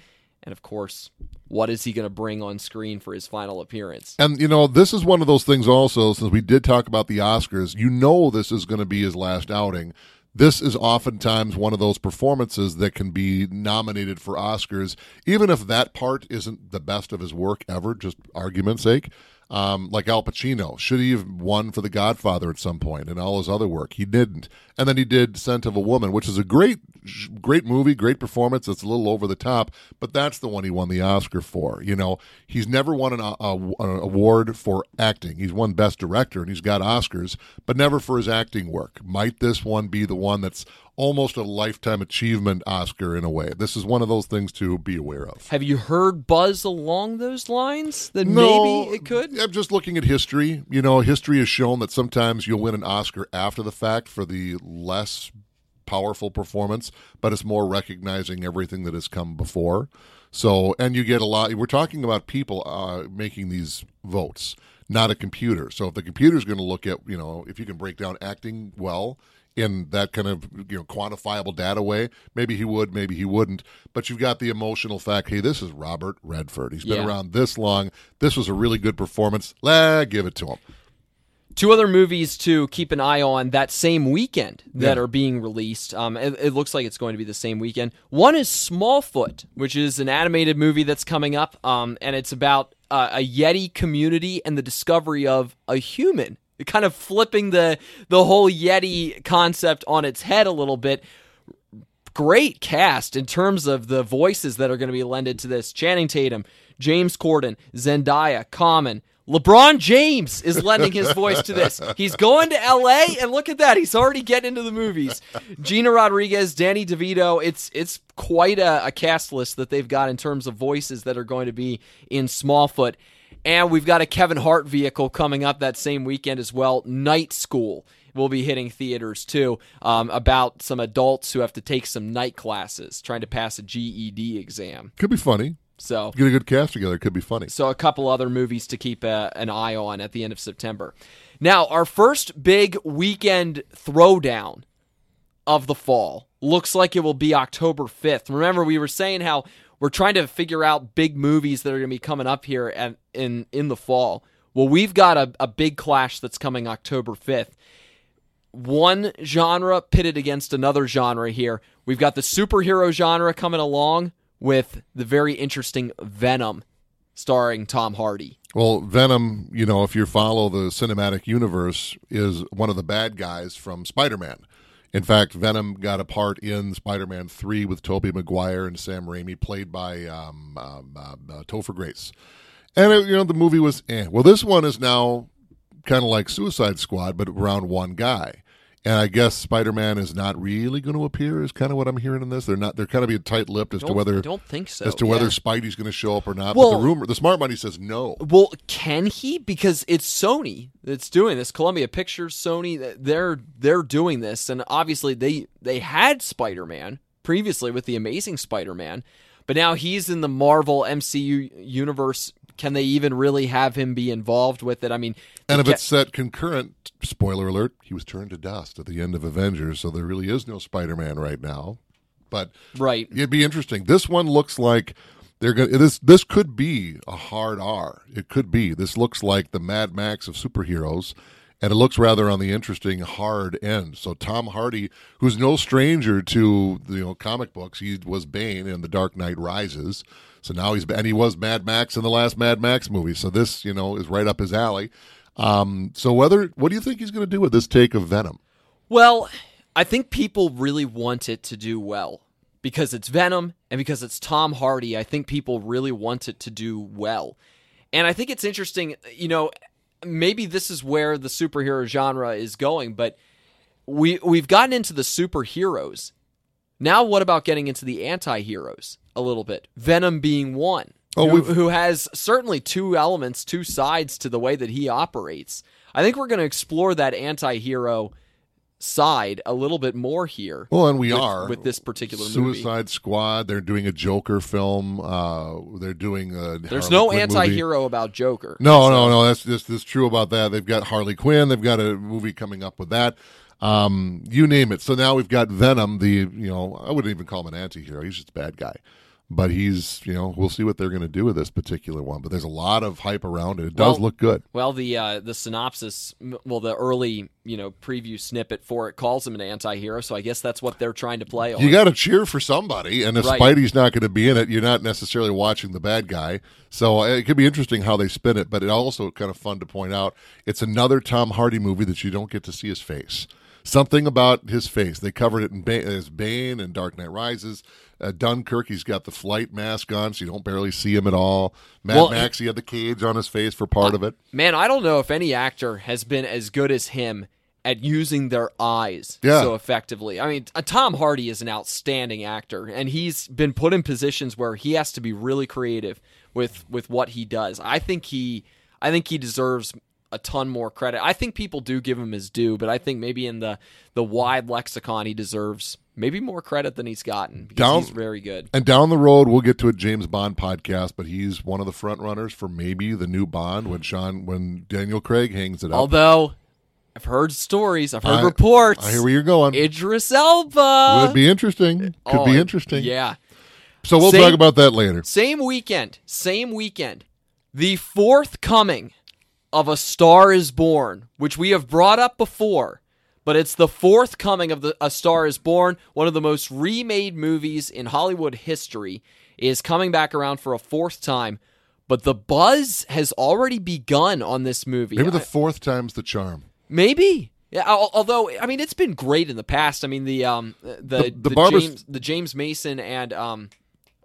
and of course, what is he going to bring on screen for his final appearance? And you know, this is one of those things also, since we did talk about the Oscars, you know this is going to be his last outing. This is oftentimes one of those performances that can be nominated for Oscars, even if that part isn't the best of his work ever, just argument's sake. Um, like Al Pacino, should he have won for The Godfather at some point and all his other work? He didn't. And then he did Scent of a Woman, which is a great great movie, great performance. It's a little over the top, but that's the one he won the Oscar for. You know, he's never won an, a, an award for acting. He's won Best Director and he's got Oscars, but never for his acting work. Might this one be the one that's almost a lifetime achievement Oscar in a way? This is one of those things to be aware of. Have you heard buzz along those lines that No, maybe it could? I'm just looking at history. You know, history has shown that sometimes you'll win an Oscar after the fact for the less powerful performance, but it's more recognizing everything that has come before. So, and you get a lot. We're talking about people uh, making these votes, not a computer. So, if the computer is going to look at, you know, if you can break down acting well in that kind of you know quantifiable data way, maybe he would, maybe he wouldn't. But you've got the emotional fact. Hey, this is Robert Redford. He's been Yeah. around this long. This was a really good performance. La, give it to him. Two other movies to keep an eye on that same weekend that Yeah. are being released. Um, it, it looks like it's going to be the same weekend. One is Smallfoot, which is an animated movie that's coming up, um, and it's about uh, a Yeti community and the discovery of a human. Kind of flipping the the whole Yeti concept on its head a little bit. Great cast in terms of the voices that are going to be lended to this. Channing Tatum, James Corden, Zendaya, Common. LeBron James is lending his voice to this. <laughs> He's going to LA and look at that. He's already getting into the movies. Gina Rodriguez, Danny DeVito. It's it's quite a, a cast list that they've got in terms of voices that are going to be in Smallfoot. And we've got a Kevin Hart vehicle coming up that same weekend as well. Night School will be hitting theaters too, um, about some adults who have to take some night classes trying to pass a GED exam. Could be funny. So Get a good cast together. Could be funny. so a couple other movies to keep uh, an eye on at the end of September. Now, our first big weekend throwdown of the fall looks like it will be October 5th. Remember, we were saying how we're trying to figure out big movies that are going to be coming up here at, in in the fall. Well, we've got a, a big clash that's coming October 5th. One genre pitted against another genre here. We've got the superhero genre coming along with the very interesting Venom starring Tom Hardy. Well, Venom, you know, if you follow the cinematic universe, is one of the bad guys from Spider Man. In fact, Venom got a part in Spider Man 3 with Tobey Maguire and Sam Raimi, played by um, um, uh, uh, Topher Grace. And, it, you know, the movie was eh. Well, this one is now kind of like Suicide Squad, but around one guy. And I guess Spider Man is not really going to appear. Is kind of what I'm hearing in this. They're not. They're kind of being tight-lipped as to whether I don't think so, as to whether yeah. Spidey's going to show up or not. Well- but the rumor, the smart money says no. Well, can he? Because it's Sony that's doing this. Columbia Pictures, Sony, they're they're doing this, and obviously they they had Spider Man previously with the Amazing Spider Man, but now he's in the Marvel MCU universe. Can they even really have him be involved with it? I mean, And if ca- it's set concurrent, spoiler alert, he was turned to dust at the end of Avengers, so there really is no Spider Man right now. But right, it'd be interesting. This one looks like they're going. This this could be a hard R. It could be. This looks like the Mad Max of superheroes, and it looks rather on the interesting hard end. So Tom Hardy, who's no stranger to you know comic books, he was Bane in The Dark Knight Rises. So now he's and he was Mad Max in the last Mad Max movie. So this you know is right up his alley. Um, so whether what do you think he's going to do with this take of Venom? Well, I think people really want it to do well because it's Venom and because it's Tom Hardy. I think people really want it to do well. And I think it's interesting, you know, maybe this is where the superhero genre is going, but we we've gotten into the superheroes. Now what about getting into the anti-heroes a little bit? Venom being one. Oh, who, who has certainly two elements, two sides to the way that he operates. I think we're going to explore that anti-hero side a little bit more here. Well, and we with, are with this particular movie. Suicide Squad. They're doing a Joker film. Uh, they're doing a. There's Harley no Quinn anti-hero about Joker. No, no, no. That's just that's true about that. They've got Harley Quinn. They've got a movie coming up with that. Um, you name it. So now we've got Venom. The you know I wouldn't even call him an anti-hero. He's just a bad guy. But he's you know we'll see what they're going to do with this particular one. But there's a lot of hype around it. It does Well- look good. Well, the uh, the synopsis, well, the early you know preview snippet for it calls him an anti-hero, so I guess that's what they're trying to play on. You got to cheer for somebody, and if Right. Spidey's not going to be in it, you're not necessarily watching the bad guy. So uh, it could be interesting how they spin it, but it also kind of fun to point out it's another Tom Hardy movie that you don't get to see his face. Something about his face. They covered it in Bane, as Bane and Dark Knight Rises. Uh, Dunkirk, he's got the flight mask on, so you don't barely see him at all. Mad Well, Max, he had the cage on his face for part of it. Man, I don't know if any actor has been as good as him at using their eyes Yeah. so effectively. I mean, uh, Tom Hardy is an outstanding actor, and he's been put in positions where he has to be really creative with with what he does. I think he, I think he deserves a ton more credit. I think people do give him his due, but I think maybe in the the wide lexicon, he deserves maybe more credit than he's gotten because Down- he's very good. And down the road, we'll get to a James Bond podcast, but he's one of the front runners for maybe the new Bond when Sean, when Daniel Craig hangs it up. Although I've heard stories, I've heard I- reports. I hear where you're going. Idris Elba. Would be interesting. Could Oh, be interesting. Yeah. So we'll Same- talk about that later. Same weekend. Same weekend. The fourth coming of A Star is Born, which we have brought up before, but it's the fourth coming of the A Star is Born, one of the most remade movies in Hollywood history, is coming back around for a fourth time. But the buzz has already begun on this movie. Maybe the fourth time's the charm. Maybe. Yeah, although I mean it's been great in the past. I mean the um the The- the, the James the James Mason and um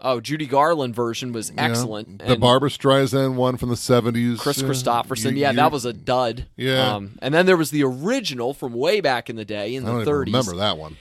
oh Judy Garland version was Yeah. excellent. The and Barbra Streisand one from the 70s. Kris Kristofferson, you- yeah, you- that was a dud. Yeah. Um, and then there was the original from way back in the day in the 30s. remember that one.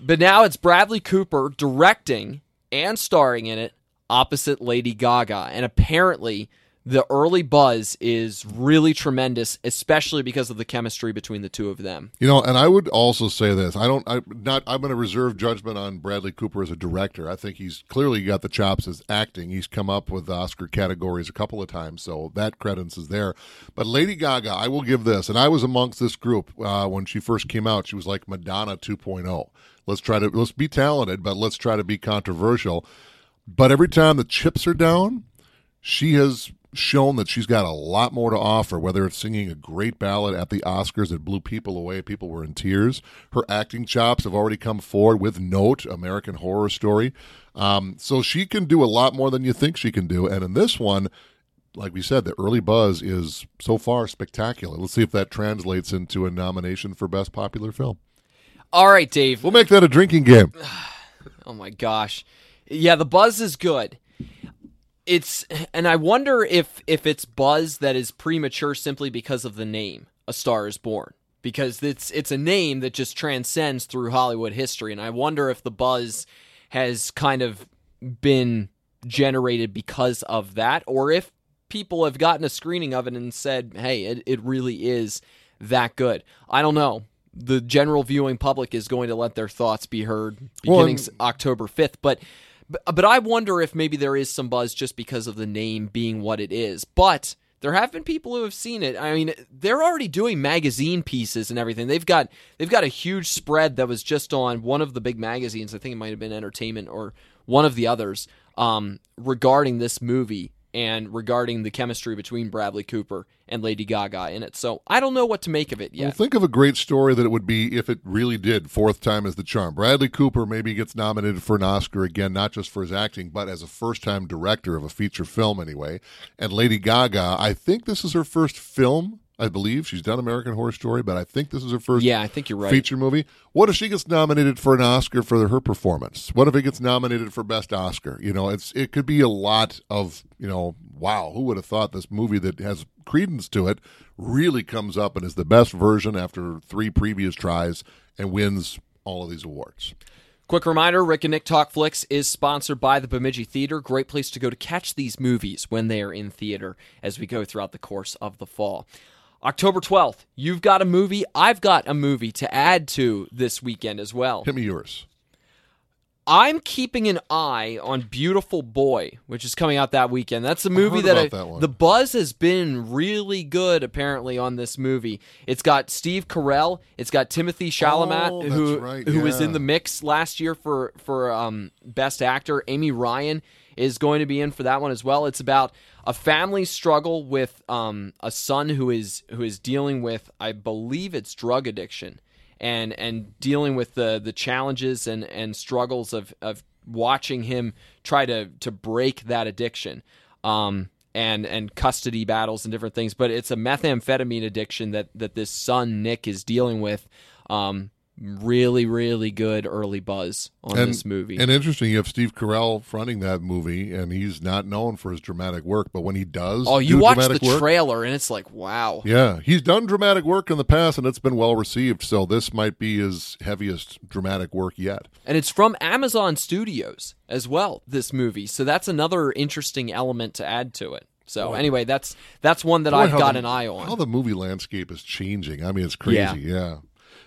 But now it's Bradley Cooper directing and starring in it opposite Lady Gaga. And apparently the early buzz is really tremendous, especially because of the chemistry between the two of them. You know, and I would also say this: I don't, I not, I'm going to reserve judgment on Bradley Cooper as a director. I think he's clearly got the chops as acting. He's come up with Oscar categories a couple of times, so that credence is there. But Lady Gaga, I will give this, and I was amongst this group uh, when she first came out. She was like Madonna 2.0. Let's try to let's be talented, but let's try to be controversial. But every time the chips are down, she has shown that she's got a lot more to offer, whether it's singing a great ballad at the Oscars that blew people away, people were in tears. Her acting chops have already come forward with Note, American Horror Story. Um, so she can do a lot more than you think she can do. And in this one, like we said, the early buzz is so far spectacular. Let's see if that translates into a nomination for Best Popular Film. All right, Dave. We'll make that a drinking game. <sighs> Oh my gosh. Yeah, the buzz is good. It's and I wonder if if it's buzz that is premature simply because of the name A Star is Born because it's it's a name that just transcends through Hollywood history and I wonder if the buzz has kind of been generated because of that or if people have gotten a screening of it and said, "Hey, it, it really is that good." I don't know. The general viewing public is going to let their thoughts be heard beginning and- October 5th, but but, but I wonder if maybe there is some buzz just because of the name being what it is. But there have been people who have seen it. I mean, they're already doing magazine pieces and everything. They've got they've got a huge spread that was just on one of the big magazines. I think it might have been Entertainment or one of the others um, regarding this movie and regarding the chemistry between Bradley Cooper and Lady Gaga in it. So I don't know what to make of it yet. Well, think of a great story that it would be if it really did. Fourth time is the charm. Bradley Cooper maybe gets nominated for an Oscar again, not just for his acting, but as a first time director of a feature film, anyway. And Lady Gaga, I think this is her first film. I believe she's done American Horror Story, but I think this is her first Yeah, I think you're right. feature movie. What if she gets nominated for an Oscar for her performance? What if it gets nominated for best Oscar? You know, it's it could be a lot of you know. Wow, who would have thought this movie that has credence to it really comes up and is the best version after three previous tries and wins all of these awards. Quick reminder Rick and Nick Talk Flicks is sponsored by the Bemidji Theater. Great place to go to catch these movies when they are in theater as we go throughout the course of the fall. October 12th, you've got a movie. I've got a movie to add to this weekend as well. Hit me yours. I'm keeping an eye on Beautiful Boy, which is coming out that weekend. That's a movie that, I, that one. the buzz has been really good apparently on this movie. It's got Steve Carell, it's got Timothée Chalamet Oh, who right, who was in the mix last year for for um, best actor. Amy Ryan is going to be in for that one as well. It's about a family struggle with um, a son who is who is dealing with I believe it's drug addiction and and dealing with the the challenges and and struggles of of watching him try to to break that addiction um and and custody battles and different things. But it's a methamphetamine addiction that that this son Nick is dealing with um really, really good early buzz on and, this movie. And interesting, you have Steve Carell fronting that movie, and he's not known for his dramatic work, but when he does, oh, you do watch the work, trailer and it's like, wow. Yeah, he's done dramatic work in the past, and it's been well received. So this might be his heaviest dramatic work yet. And it's from Amazon Studios as well. This movie, so that's another interesting element to add to it. So anyway, that's that's one that Boy, I've got the- an eye on. How the movie landscape is changing. I mean, it's crazy. Yeah. Yeah.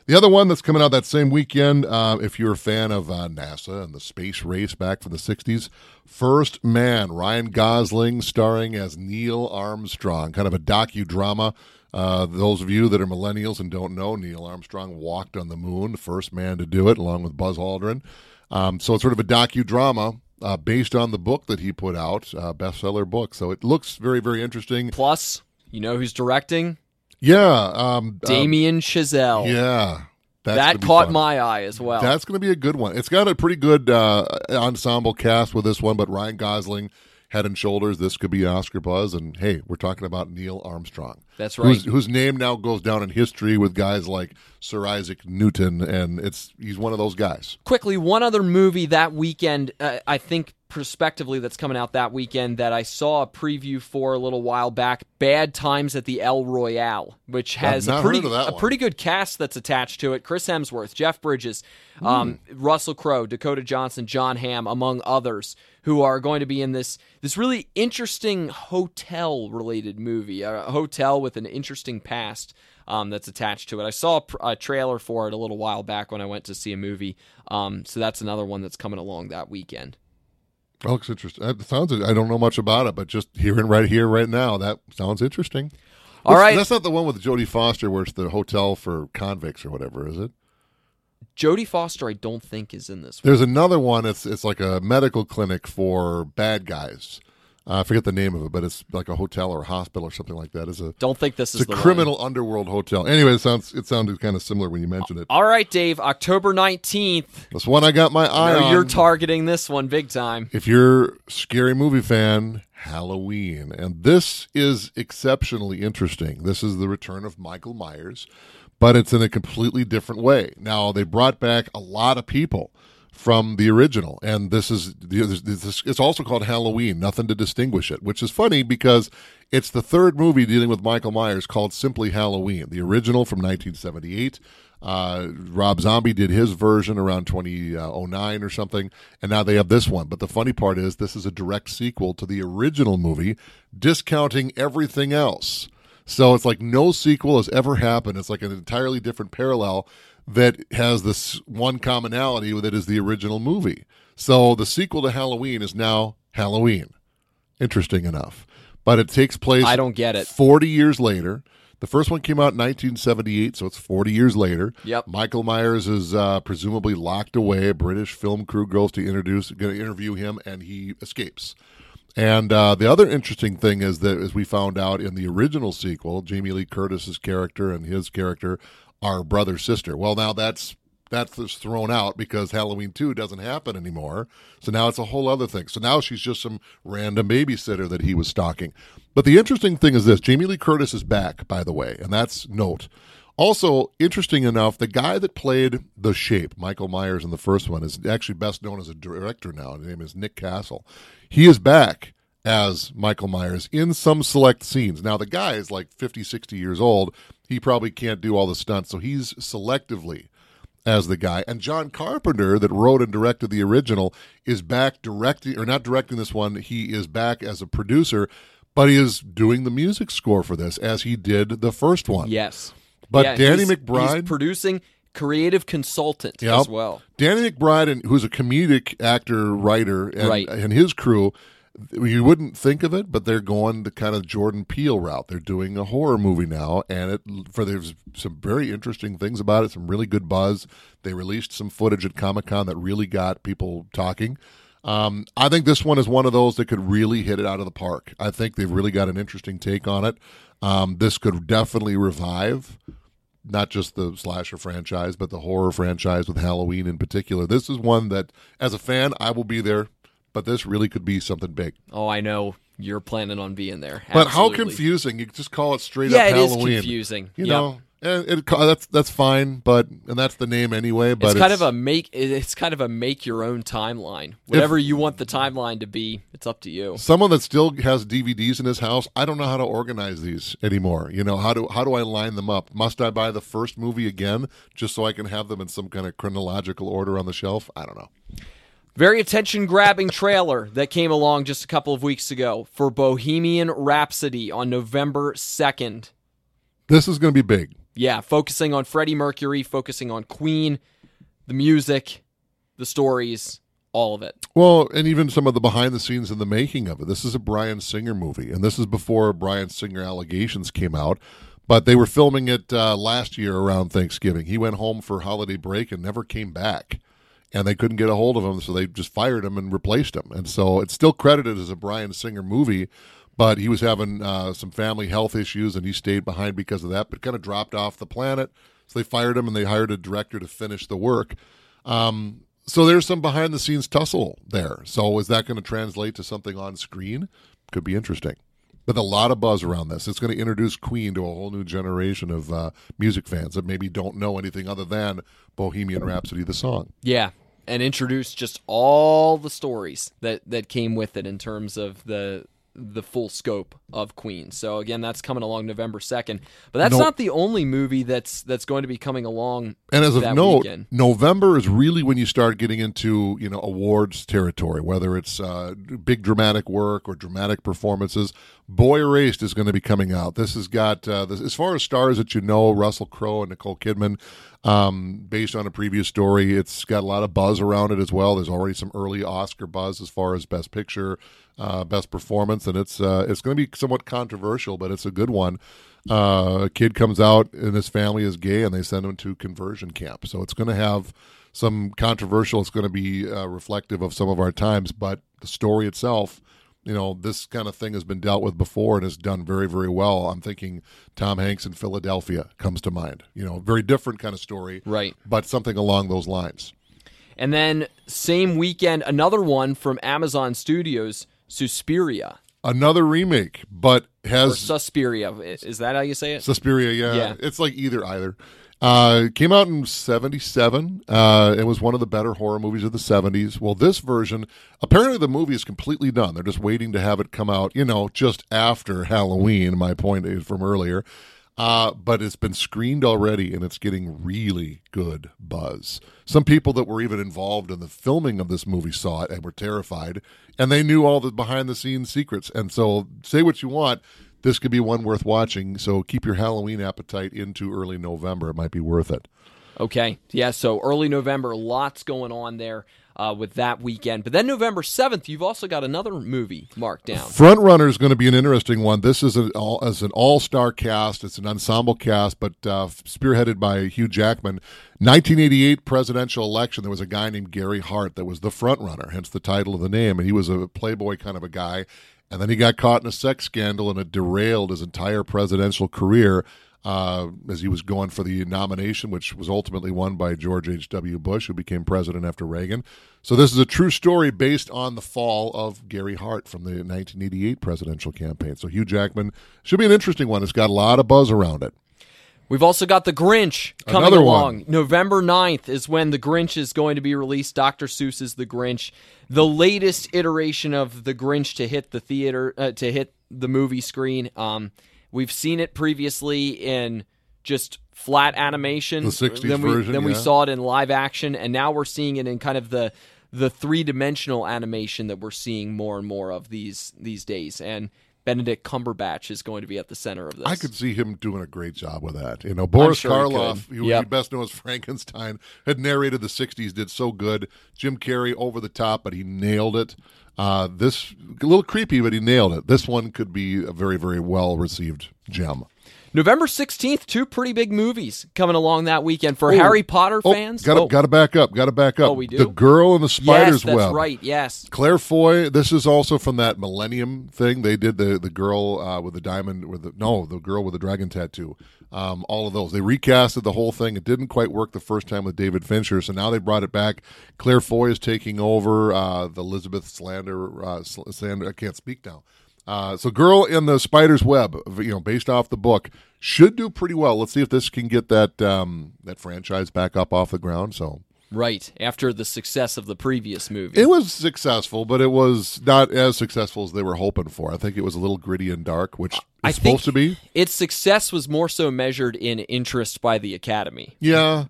The other one that's coming out that same weekend, uh, if you're a fan of uh, NASA and the space race back from the 60s, First Man, Ryan Gosling starring as Neil Armstrong, kind of a docudrama. Uh, those of you that are millennials and don't know, Neil Armstrong walked on the moon, the first man to do it, along with Buzz Aldrin. Um, so it's sort of a docudrama uh, based on the book that he put out, uh, bestseller book. So it looks very, very interesting. Plus, you know who's directing? Yeah, um, uh, Damien Chazelle. yeah, that caught fun. my eye as well. That's going to be a good one. It's got a pretty good uh, ensemble cast with this one, but Ryan Gosling, head and shoulders. This could be Oscar buzz, and hey, we're talking about Neil Armstrong. That's right. whose name now goes down in history with guys like Sir Isaac Newton, and it's he's one of those guys. Quickly, one other movie that weekend, uh, I think prospectively that's coming out that weekend that I saw a preview for a little while back, Bad Times at the El Royale, which has a pretty heard of that a pretty good cast that's attached to it. Chris Hemsworth, Jeff Bridges, um, Hmm. Russell Crowe, Dakota Johnson, Jon Hamm, among others, who are going to be in this this really interesting hotel related movie, a hotel with an interesting past. Um, that's attached to it. I saw a, pr- a trailer for it a little while back when I went to see a movie. Um, so that's another one that's coming along that weekend. That looks interesting. That sounds. I don't know much about it, but just hearing right here, right now, that sounds interesting. All right. that's not the one with Jodie Foster, where it's the hotel for convicts or whatever, is it? Jodie Foster, I don't think is in this. One. There's another one. It's it's like a medical clinic for bad guys. Uh, I forget the name of it, but it's like a hotel or a hospital or something like that. Is a Don't think this is a the criminal underworld hotel. Anyway, it sounds it sounded kind of similar when you mentioned it. All right, Dave. October nineteenth. That's one I got my eye on. You're targeting this one big time. if you're a scary movie fan, Halloween. And this is exceptionally interesting. This is the return of Michael Myers, but it's in a completely different way. Now, they brought back a lot of people from the original, and this is it's also called Halloween, nothing to distinguish it, which is funny because it's the third movie dealing with Michael Myers called simply Halloween. The original from 1978. Uh, Rob Zombie did his version around 2009 or something, and now they have this one. But the funny part is, this is a direct sequel to the original movie, discounting everything else. So it's like no sequel has ever happened. It's like an entirely different parallel that has this one commonality that is the original movie. So the sequel to Halloween is now Halloween. Interesting enough. But it takes place I don't get it. 40 years later. The first one came out in 1978, so it's 40 years later. Yep. Michael Myers is uh, presumably locked away. A British film crew goes to introduce, going to interview him, and he escapes. And uh, the other interesting thing is that, as we found out in the original sequel, Jamie Lee Curtis's character and his character are brother sister. Well, now that's that's just thrown out because Halloween two doesn't happen anymore. So now it's a whole other thing. So now she's just some random babysitter that he was stalking. But the interesting thing is this: Jamie Lee Curtis is back, by the way, and that's note. Also, interesting enough, the guy that played the Shape, Michael Myers, in the first one, is actually best known as a director now. His name is Nick Castle. He is back as Michael Myers in some select scenes. Now, the guy is like 50, 60 years old. He probably can't do all the stunts, so he's selectively as the guy. And John Carpenter, that wrote and directed the original, is back directing, or not directing this one, he is back as a producer, but he is doing the music score for this as he did the first one. Yes. But Yeah, Danny he's- McBride- he's producing creative consultant Yep. as well. Danny McBride, and who's a comedic actor, writer, and, Right. and his crew, you wouldn't think of it, but they're going the kind of Jordan Peele route. They're doing a horror movie now, and it for there's some very interesting things about it. Some really good buzz. They released some footage at Comic Con that really got people talking. Um, I think this one is one of those that could really hit it out of the park. I think they've really got an interesting take on it. Um, this could definitely revive not just the slasher franchise, but the horror franchise with Halloween in particular. This is one that, as a fan, I will be there, but this really could be something big. Oh, I know you're planning on being there. But how confusing! You just call it straight Yeah, up it is Halloween. confusing. You Yep. know, And it, that's that's fine, but and that's the name anyway. But it's kind of a make. It's kind of a make your own timeline. Whatever you want the timeline to be, it's up to you. someone that still has DVDs in his house. I don't know how to organize these anymore. You know how do how do I line them up? Must I buy the first movie again just so I can have them in some kind of chronological order on the shelf? I don't know. Very attention grabbing trailer that came along just a couple of weeks ago for Bohemian Rhapsody on November 2nd. This is going to be big. Yeah, focusing on Freddie Mercury, focusing on Queen, the music, the stories, all of it. Well, and even some of the behind the scenes and the making of it. This is a Bryan Singer movie, and this is before Bryan Singer allegations came out. But they were filming it uh, last year around Thanksgiving. He went home for holiday break and never came back. And they couldn't get a hold of him, so they just fired him and replaced him. And so it's still credited as a Bryan Singer movie, but he was having uh, some family health issues and he stayed behind because of that, but kind of dropped off the planet. So they fired him and they hired a director to finish the work. Um, so there's some behind the scenes tussle there. So is that going to translate to something on screen? Could be interesting. But a lot of buzz around this. It's going to introduce Queen to a whole new generation of uh, music fans that maybe don't know anything other than Bohemian Rhapsody, the song. Yeah, and introduce just all the stories that that came with it in terms of the the full scope of Queen. So again, that's coming along November second. But that's No- not the only movie that's that's going to be coming along. And as of note, weekend. November is really when you start getting into you know awards territory, whether it's uh, big dramatic work or dramatic performances. Boy Erased is going to be coming out. This has got uh, this, as far as stars that you know, Russell Crowe and Nicole Kidman, um, based on a previous story. It's got a lot of buzz around it as well. There's already some early Oscar buzz as far as Best Picture, uh, Best Performance, and it's uh, it's going to be somewhat controversial, but it's a good one. Uh, a kid comes out and his family is gay, and they send him to conversion camp. So it's going to have some controversial. It's going to be uh, reflective of some of our times, but the story itself, you know, this kind of thing has been dealt with before and has done very, very well. I'm thinking Tom Hanks in Philadelphia comes to mind. You know, very different kind of story, Right. But something along those lines. And then same weekend, another one from Amazon Studios, Suspiria Another remake, but or has Suspiria. Is that how you say it? Suspiria, yeah. Yeah. It's like either either. Uh, came out in 77. Uh, it was one of the better horror movies of the 70s. Well, this version, apparently the movie is completely done. They're just waiting to have it come out, you know, just after Halloween. My point is from earlier. Uh, but it's been screened already and it's getting really good buzz. Some people that were even involved in the filming of this movie saw it and were terrified, and they knew all the behind the scenes secrets. And so, say what you want, this could be one worth watching. So, keep your Halloween appetite into early November. It might be worth it. Okay. Yeah, so early November, lots going on there uh, with that weekend. But then November 7th, you've also got another movie marked down. Front Runner is going to be an interesting one. This is an all as an all star cast. It's an ensemble cast, but uh, spearheaded by Hugh Jackman. 1988 presidential election. There was a guy named Gary Hart that was the front runner, hence the title of the name, and he was a playboy kind of a guy. And then he got caught in a sex scandal, and it derailed his entire presidential career uh, as he was going for the nomination, which was ultimately won by George H.W. Bush, who became president after Reagan. So this is a true story based on the fall of Gary Hart from the 1988 presidential campaign. So Hugh Jackman should be an interesting one. It's got a lot of buzz around it. We've also got The Grinch coming Another along. one. November 9th is when The Grinch is going to be released. Dr. Seuss's The Grinch, the latest iteration of The Grinch to hit the theater, uh, to hit the movie screen. Um, we've seen it previously in just flat animation. The 60s then we, version, Then we yeah. saw it in live action, and now we're seeing it in kind of the the three dimensional animation that we're seeing more and more of these these days. And Benedict Cumberbatch is going to be at the center of this. I could see him doing a great job with that. You know, Boris sure Karloff, who Yep. best know as Frankenstein, had narrated the '60s, did so good. Jim Carrey over the top, but he nailed it. Uh, this a little creepy, but he nailed it. This one could be a very, very well received gem. November 16th, two pretty big movies coming along that weekend for Harry Potter Oh, fans. Got to Oh, got to back up. Got to back up. Oh, we do? The girl in the spider's yes, that's web. right. Yes. Claire Foy. This is also from that Millennium thing. They did the the girl uh, with the diamond, with the no, the girl with the dragon tattoo. Um, all of those. They recasted the whole thing. It didn't quite work the first time with David Fincher, so now they brought it back. Claire Foy is taking over. Uh, the Elizabeth Slander, uh, Slander. I can't speak now. Uh, so, Girl in the Spider's Web, you know, based off the book, should do pretty well. Let's see if this can get that um, that franchise back up off the ground. So, Right after the success of the previous movie. it was successful, but it was not as successful as they were hoping for. I think it was a little gritty and dark, which it's I supposed to be. its success was more so measured in interest by the Academy Yeah,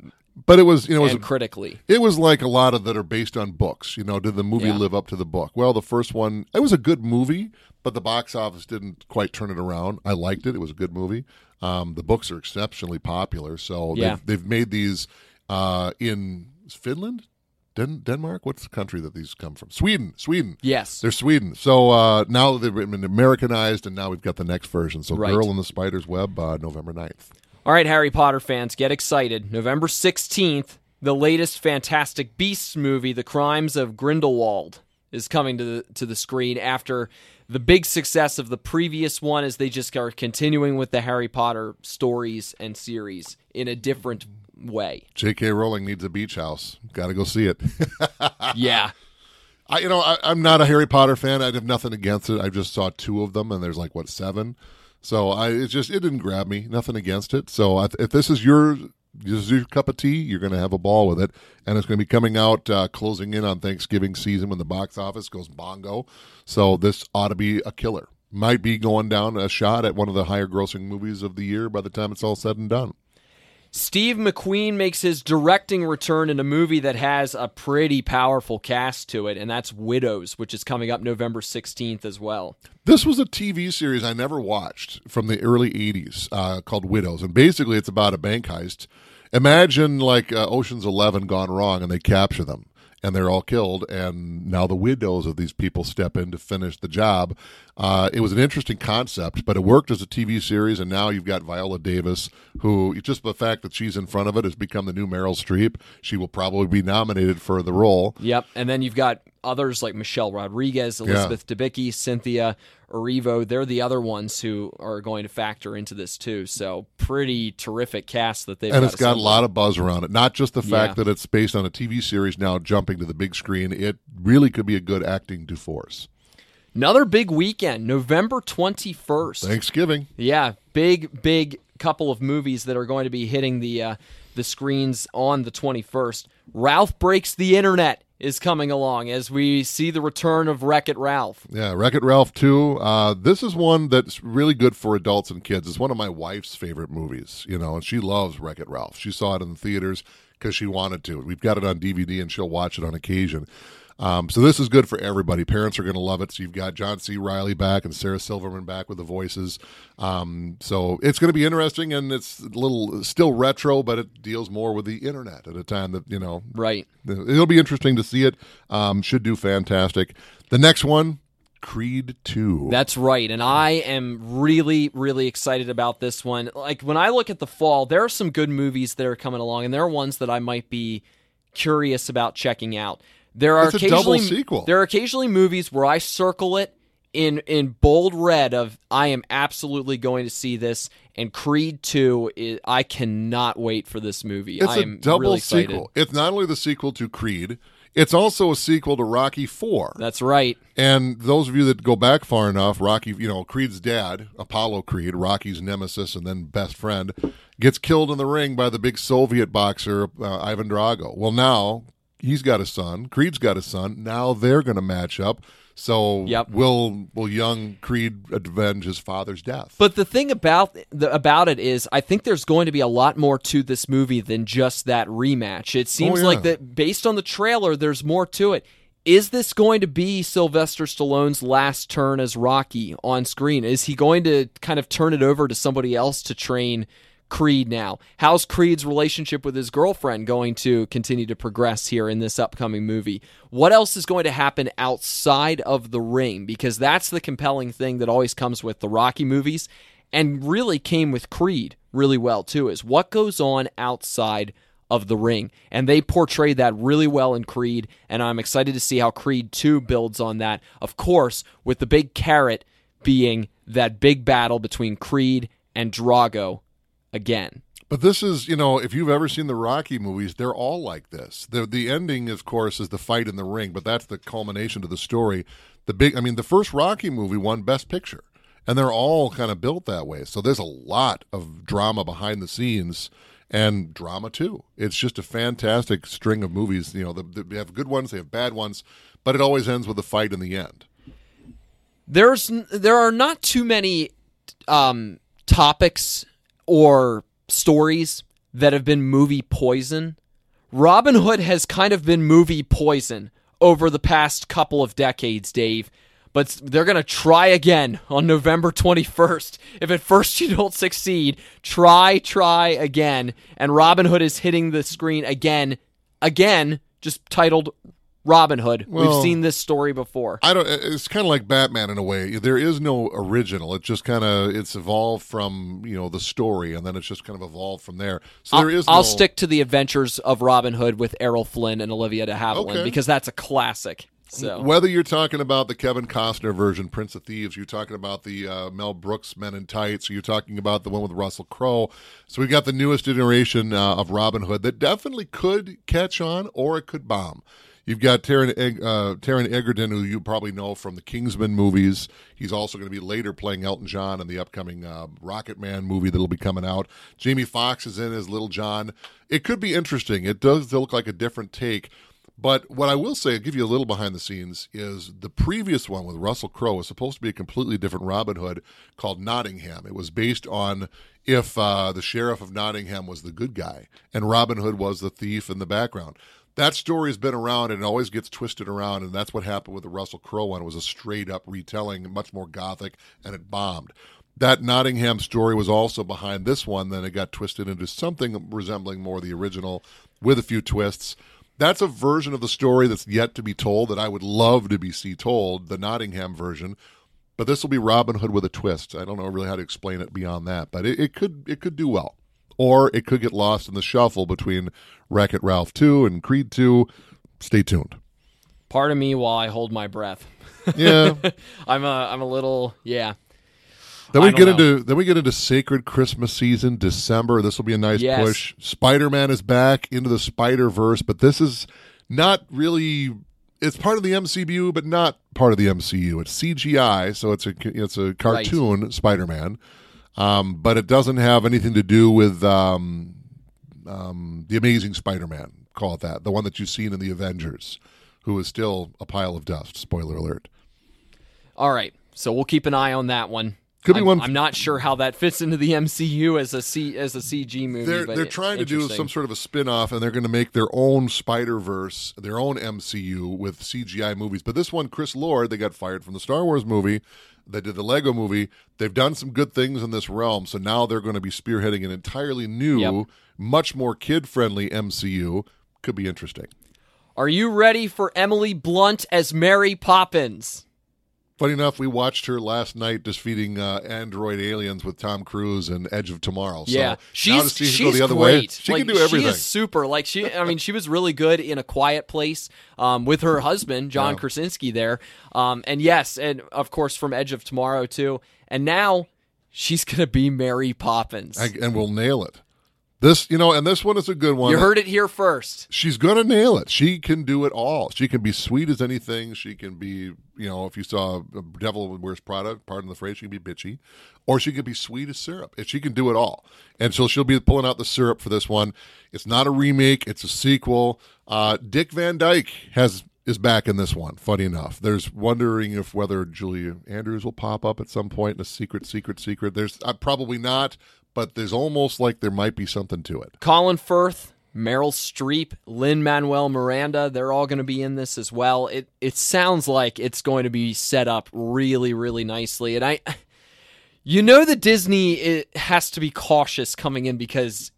but it was you know it was and critically. It was like a lot of that are based on books. You know, did the movie Yeah. live up to the book? Well, the first one, it was a good movie, but the box office didn't quite turn it around. I liked it; it was a good movie. Um, the books are exceptionally popular, so Yeah. they've, they've made these uh, in Finland, Den- Denmark. What's the country that these come from? Sweden. Sweden. Yes. They're Sweden. So uh, now they've been Americanized, and now we've got the next version. So, Right. Girl in the Spider's Web, uh, November 9th. All right, Harry Potter fans, get excited. November 16th, the latest Fantastic Beasts movie, The Crimes of Grindelwald, is coming to the, to the screen after the big success of the previous one as they just are continuing with the Harry Potter stories and series in a different way. J.K. Rowling needs a beach house. Got to go see it. <laughs> yeah. I, you know, I, I'm not a Harry Potter fan. I have nothing against it. I just saw two of them, and there's like what seven. So I, it just it didn't grab me. Nothing against it. So I, if this is your this is your cup of tea, you're going to have a ball with it, and it's going to be coming out uh, closing in on Thanksgiving season when the box office goes bongo. So this ought to be a killer. Might be going down a shot at one of the higher grossing movies of the year by the time it's all said and done. Steve McQueen makes his directing return in a movie that has a pretty powerful cast to it, and that's Widows, which is coming up November 16th as well. This was a TV series I never watched from the early 80s uh, called Widows. And basically, it's about a bank heist. Imagine like uh, Ocean's 11 gone wrong and they capture them and they're all killed. And now the widows of these people step in to finish the job. Uh, it was an interesting concept, but it worked as a TV series. And now you've got Viola Davis, who just the fact that she's in front of it has become the new Meryl Streep. She will probably be nominated for the role. Yep. And then you've got others like Michelle Rodriguez, Elizabeth Debicki, Cynthia Erivo. They're the other ones who are going to factor into this too. So pretty terrific cast that they've and got it's got a lot of buzz around it. Not just the fact Yeah. that it's based on a TV series now jumping to the big screen. It really could be a good acting to force. Another big weekend, November 21st. Thanksgiving. Yeah, big big couple of movies that are going to be hitting the uh, the screens on the 21st. Ralph Breaks the Internet is coming along as we see the return of Wreck It Ralph. Yeah, Wreck It Ralph 2. Uh, this is one that's really good for adults and kids. It's one of my wife's favorite movies, you know, and she loves Wreck It Ralph. She saw it in the theaters because she wanted to. We've got it on DVD and she'll watch it on occasion. Um, so this is good for everybody. Parents are going to love it. So you've got John C. Reilly back and Sarah Silverman back with the voices. Um, so it's going to be interesting, and it's a little still retro, but it deals more with the internet at a time that you know Right. It'll be interesting to see it. Um, should do fantastic. The next one, Creed Two. That's right. And I am really, really excited about this one. Like when I look at the fall, there are some good movies that are coming along, and there are ones that I might be curious about checking out. There are It's a occasionally there are occasionally movies where I circle it in in bold red of I am absolutely going to see this. And Creed Two, is, I cannot wait for this movie. it's I a am double really excited. sequel. It's not only the sequel to Creed, it's also a sequel to Rocky Four. That's right. And those of you that go back far enough, Rocky, you know, Creed's dad, Apollo Creed, Rocky's nemesis and then best friend, gets killed in the ring by the big Soviet boxer, uh, Ivan Drago. Well, now he's got a son. Creed's got a son. Now they're going to match up. So Yep. will will young Creed avenge his father's death? But the thing about the, about it is, I think there's going to be a lot more to this movie than just that rematch. It seems Oh, yeah. like that based on the trailer, there's more to it. Is this going to be Sylvester Stallone's last turn as Rocky on screen? Is he going to kind of turn it over to somebody else to train Creed now? How's Creed's relationship with his girlfriend going to continue to progress here in this upcoming movie? What else is going to happen outside of the ring? Because that's the compelling thing that always comes with the Rocky movies and really came with Creed really well too is what goes on outside of the ring. And they portrayed that really well in Creed, and I'm excited to see how Creed 2 builds on that. Of course, with the big carrot being that big battle between Creed and Drago again. But this is, you know, if you've ever seen the Rocky movies, they're all like this. The the ending, of course, is the fight in the ring, but that's the culmination to the story. The big, I mean, the first Rocky movie won Best Picture, and they're all kind of built that way. So there's a lot of drama behind the scenes and drama too. It's just a fantastic string of movies. You know, the, they have good ones, they have bad ones, but it always ends with a fight in the end. There's there are not too many um, topics or stories that have been movie poison. Robin Hood has kind of been movie poison over the past couple of decades, Dave. But they're going to try again on November 21st. If at first you don't succeed, try, try again. And Robin Hood is hitting the screen again, again, just titled Robin Hood. Well, We've seen this story before. I don't. It's kind of like Batman in a way. There is no original. It just kind of it's evolved from you know the story, and then it's just kind of evolved from there. So I'll, there is. I'll stick to the Adventures of Robin Hood with Errol Flynn and Olivia de Havilland Okay. because that's a classic. So Whether you're talking about the Kevin Costner version, Prince of Thieves, you're talking about the uh, Mel Brooks Men in Tights, or you're talking about the one with Russell Crowe. So we've got the newest iteration uh, of Robin Hood that definitely could catch on, or it could bomb. You've got Taron, uh, Taron Egerton, who you probably know from the Kingsman movies. He's also going to be later playing Elton John in the upcoming uh, Rocket Man movie that'll be coming out. Jamie Foxx is in as Little John. It could be interesting. It does look like a different take. But what I will say, I'll give you a little behind the scenes, is the previous one with Russell Crowe was supposed to be a completely different Robin Hood called Nottingham. It was based on if uh, the sheriff of Nottingham was the good guy and Robin Hood was the thief in the background. That story has been around and it always gets twisted around, and that's what happened with the Russell Crowe one. It was a straight up retelling, much more gothic, and it bombed. That Nottingham story was also behind this one, then it got twisted into something resembling more the original with a few twists that's a version of the story that's yet to be told that I would love to be see told, the Nottingham version. But this will be Robin Hood with a twist. I don't know really how to explain it beyond that, but it, it could it could do well, or it could get lost in the shuffle between Wreck It Ralph two and Creed two. Stay tuned. pardon me while I hold my breath. Yeah. <laughs> I'm a I'm a little yeah. Then we get know. into then we get into sacred Christmas season, December. This will be a nice Yes. push. Spider Man is back into the Spider Verse, but this is not really. It's part of the MCU, but not part of the MCU. It's CGI, so it's a it's a cartoon Spider Man, um, but it doesn't have anything to do with um, um, the Amazing Spider Man. Call it that, the one that you've seen in the Avengers, who is still a pile of dust. Spoiler alert. All right, so we'll keep an eye on that one. Could be I'm, one- I'm not sure how that fits into the <laughs> MCU as a C as a CG movie. they're but they're trying to do some sort of a spin-off and they're going to make their own spider-verse their own mcu with cgi movies but this one chris lord they got fired from the star wars movie they did the lego movie they've done some good things in this realm so now they're going to be spearheading an entirely new Yep. much more kid-friendly mcu could be interesting Are you ready for Emily Blunt as Mary Poppins? Funny enough we watched her last night defeating uh, android aliens with tom cruise and edge of tomorrow so Yeah, she's see she's go the other great. way she Like, can do everything She is super. Like she, I mean, she was really good in a quiet place um, with her husband John Yeah. Krasinski there, um, and yes, and of course from Edge of Tomorrow too. And now she's gonna be Mary Poppins. I, and we'll nail it this you know and this one is a good one you heard it here first. she's gonna nail it. She can do it all. She can be sweet as anything. She can be, you know, if you saw a Devil Wears Prada, pardon the phrase, she can be bitchy, or she can be sweet as syrup. And she can do it all. And so she'll be pulling out the syrup for this one. It's not a remake; it's a sequel. Uh, Dick Van Dyke has is back in this one. Funny enough, there's wondering if whether Julia Andrews will pop up at some point in a secret, secret, secret. There's uh, probably not, but there's almost like there might be something to it. Colin Firth, Meryl Streep, Lin-Manuel Miranda, they're all going to be in this as well. It it sounds like it's going to be set up really really nicely. And I you know that Disney it has to be cautious coming in because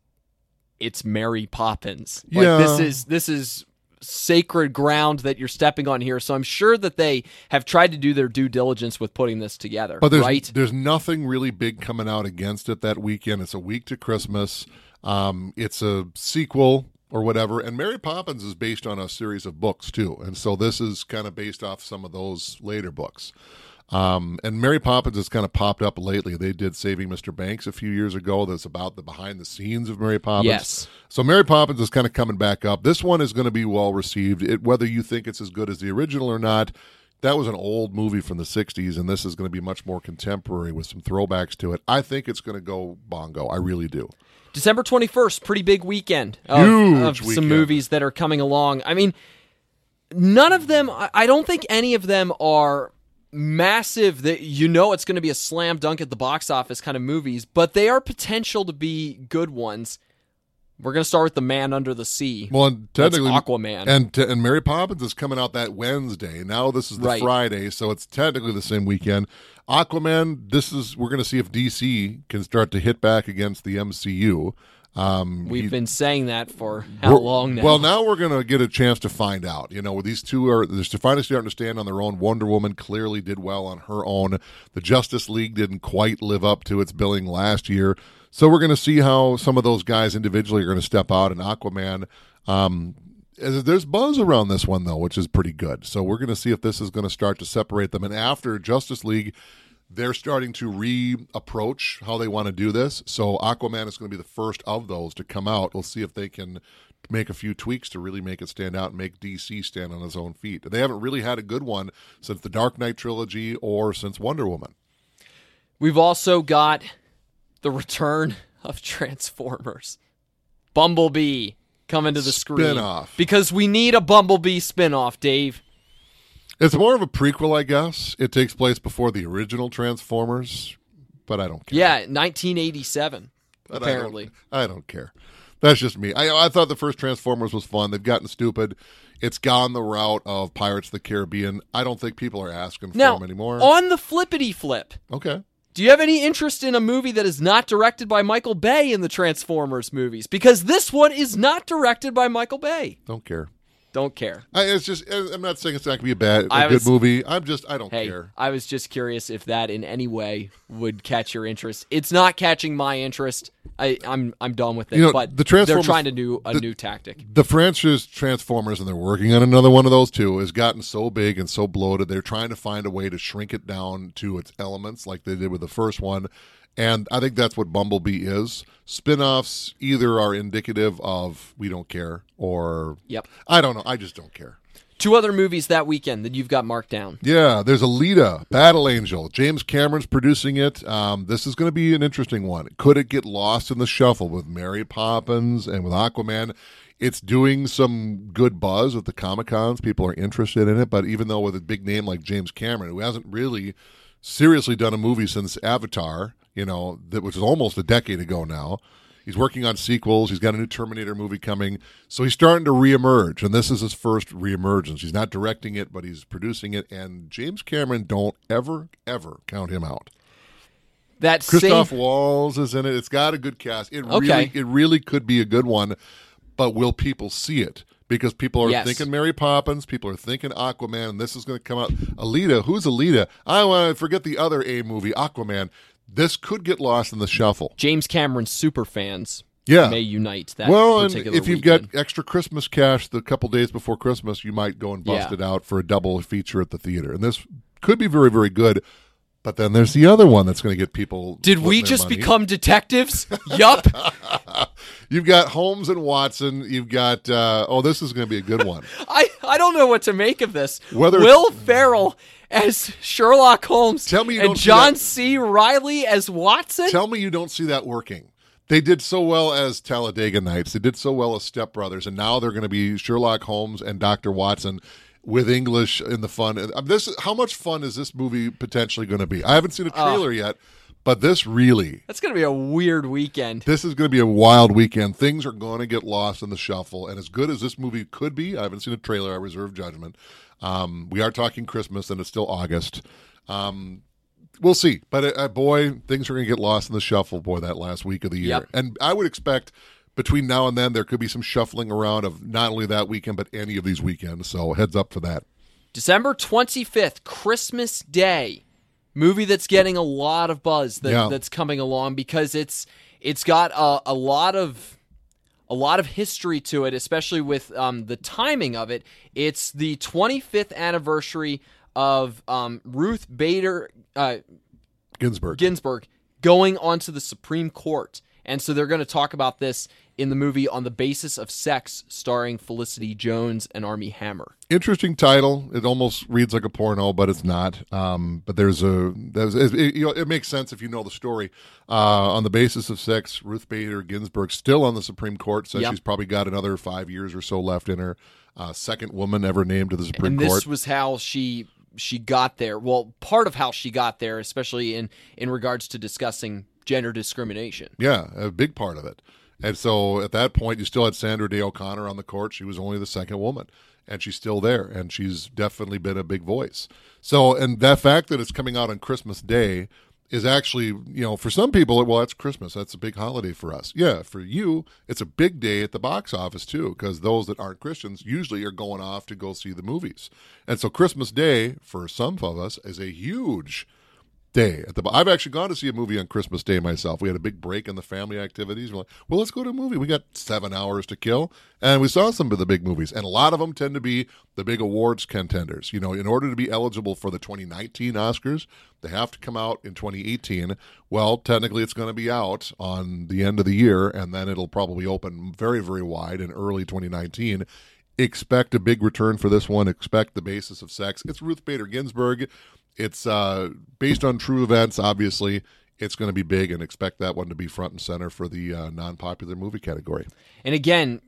it's Mary Poppins. Like Yeah. this is this is sacred ground that you're stepping on here. So I'm sure that they have tried to do their due diligence with putting this together. But there's right? there's nothing really big coming out against it that weekend. It's a week to Christmas. Um, it's a sequel or whatever. And Mary Poppins is based on a series of books too, and so this is kind of based off some of those later books. Um, and Mary Poppins has kind of popped up lately. They did Saving Mr. Banks a few years ago. That's about the behind the scenes of Mary Poppins. Yes. So Mary Poppins is kind of coming back up. This one is going to be well received. It, whether you think it's as good as the original or not, that was an old movie from the 60s, and this is going to be much more contemporary with some throwbacks to it. I think it's going to go bongo. I really do. December 21st, pretty big weekend of, Huge of some movies that are coming along. I mean, none of them, I don't think any of them are massive that you know it's going to be a slam dunk at the box office kind of movies, but they are potential to be good ones. We're going to start with The Man Under the Sea. Well, and That's technically, Aquaman. and and Mary Poppins is coming out that Wednesday. Now this is the Right. Friday, so it's technically the same weekend. Aquaman. This is we're going to see if DC can start to hit back against the MCU. Um, We've been saying that for how long now? Well, now we're going to get a chance to find out. You know, these two are they're finally starting to stand on their own. Wonder Woman clearly did well on her own. The Justice League didn't quite live up to its billing last year. So we're going to see how some of those guys individually are going to step out. And Aquaman, um, there's buzz around this one though, which is pretty good. So we're going to see if this is going to start to separate them. And after Justice League, they're starting to re-approach how they want to do this. So Aquaman is going to be the first of those to come out. We'll see if they can make a few tweaks to really make it stand out and make DC stand on its own feet. They haven't really had a good one since the Dark Knight trilogy or since Wonder Woman. We've also got the return of Transformers. Bumblebee coming to the screen. Spin-off. Because we need a Bumblebee spin-off, Dave. It's more of a prequel, I guess. It takes place before the original Transformers, but I don't care. Yeah, 1987, But I don't- apparently. I don't, care. That's just me. I, I thought the first Transformers was fun. They've gotten stupid. It's gone the route of Pirates of the Caribbean. I don't think people are asking for Now, them anymore. on the flippity flip, okay. do you have any interest in a movie that is not directed by Michael Bay in the Transformers movies? Because this one is not directed by Michael Bay. Don't care. Don't care. I, it's just. Uh, I'm not saying it's not going to be a bad, a I good was- movie. I'm just. I don't Hey, care. I was just curious if that in any way would catch your interest. It's not catching my interest. I, I'm I'm done with it. You know, but the Transformers- they're trying to do a the- new tactic. The franchise Transformers, and they're working on another one of those too, has gotten so big and so bloated. They're trying to find a way to shrink it down to its elements, like they did with the first one. And I think that's what Bumblebee is. Spin-offs either are indicative of we don't care, or Yep. I don't know. I just don't care. Two other movies that weekend that you've got marked down. Yeah, there's Alita, Battle Angel. James Cameron's producing it. Um, this is going to be an interesting one. Could it get lost in the shuffle with Mary Poppins and with Aquaman? It's doing some good buzz at the Comic Cons. People are interested in it, but even though with a big name like James Cameron, who hasn't really seriously done a movie since Avatar, you know, that was almost a decade ago now. He's working on sequels. He's got a new Terminator movie coming. So he's starting to reemerge, and this is his first reemergence. He's not directing it, but he's producing it. And James Cameron, don't ever, ever count him out. That Christoph same Waltz is in it. It's got a good cast. It Okay. really, it really could be a good one. But will people see it? Because people are Yes. thinking Mary Poppins, people are thinking Aquaman, and this is going to come out. Alita, who's Alita? I want to forget the other A movie, Aquaman. This could get lost in the shuffle. James Cameron super fans Yeah. may unite that well, and if you've weekend. got extra Christmas cash the couple days before Christmas, you might go and bust Yeah. it out for a double feature at the theater. And this could be very, very good. But then there's the other one that's going to get people. Did we just money. become detectives? <laughs> yup. You've got Holmes and Watson. You've got. Uh, oh, this is going to be a good one. <laughs> I, I don't know what to make of this. Whether- Will Ferrell as Sherlock Holmes Tell me you and John C. Reilly as Watson? Tell me you don't see that working. They did so well as Talladega Nights. They did so well as Step Brothers, and now they're going to be Sherlock Holmes and Doctor Watson with English in the fun. Uh, This, how much fun is this movie potentially going to be? I haven't seen a trailer yet, but this really, That's going to be a weird weekend. this is going to be a wild weekend. Things are going to get lost in the shuffle, and as good as this movie could be, I haven't seen a trailer. I reserve judgment. Um, we are talking Christmas, and it's still August. Um, we'll see. But uh, uh, boy, things are going to get lost in the shuffle. Boy, that last week of the year, Yep. and I would expect between now and then there could be some shuffling around of not only that weekend but any of these weekends. So heads up for that. December 25th, Christmas Day. Movie that's getting a lot of buzz that, Yeah. that's coming along because it's it's got a, a lot of a lot of history to it, especially with um, the timing of it. It's the 25th anniversary of um, Ruth Bader uh, Ginsburg. Ginsburg going onto the Supreme Court. And so they're going to talk about this in the movie On the Basis of Sex, starring Felicity Jones and Armie Hammer. Interesting title. It almost reads like a porno, but it's not. Um, but there's a there's it, you know, it makes sense if you know the story. Uh, on the basis of sex, Ruth Bader Ginsburg still on the Supreme Court says Yep. she's probably got another five years or so left in her. Uh, second woman ever named to the Supreme Court. and this Court. was how she she got there. Well, part of how she got there, especially in in regards to discussing gender discrimination. Yeah, a big part of it. And so at that point, you still had Sandra Day O'Connor on the court. She was only the second woman, and she's still there, and she's definitely been a big voice. So, and that fact that it's coming out on Christmas Day is actually, you know, for some people, well, that's Christmas. That's a big holiday for us. Yeah, for you, it's a big day at the box office too, because those that aren't Christians usually are going off to go see the movies. And so Christmas Day, for some of us, is a huge day at the I've actually gone to see a movie on Christmas Day myself. We had a big break in the family activities. We're like, well, let's go to a movie. We got seven hours to kill, and we saw some of the big movies, and a lot of them tend to be the big awards contenders. You know, in order to be eligible for the 2019 Oscars, they have to come out in 2018. Well, technically, it's going to be out on the end of the year, and then it'll probably open very, very wide in early 2019 expect a big return for this one. Expect the basis of sex. It's Ruth Bader Ginsburg. It's uh, based on true events, obviously. It's going to be big, and expect that one to be front and center for the uh, non popular movie category. And again,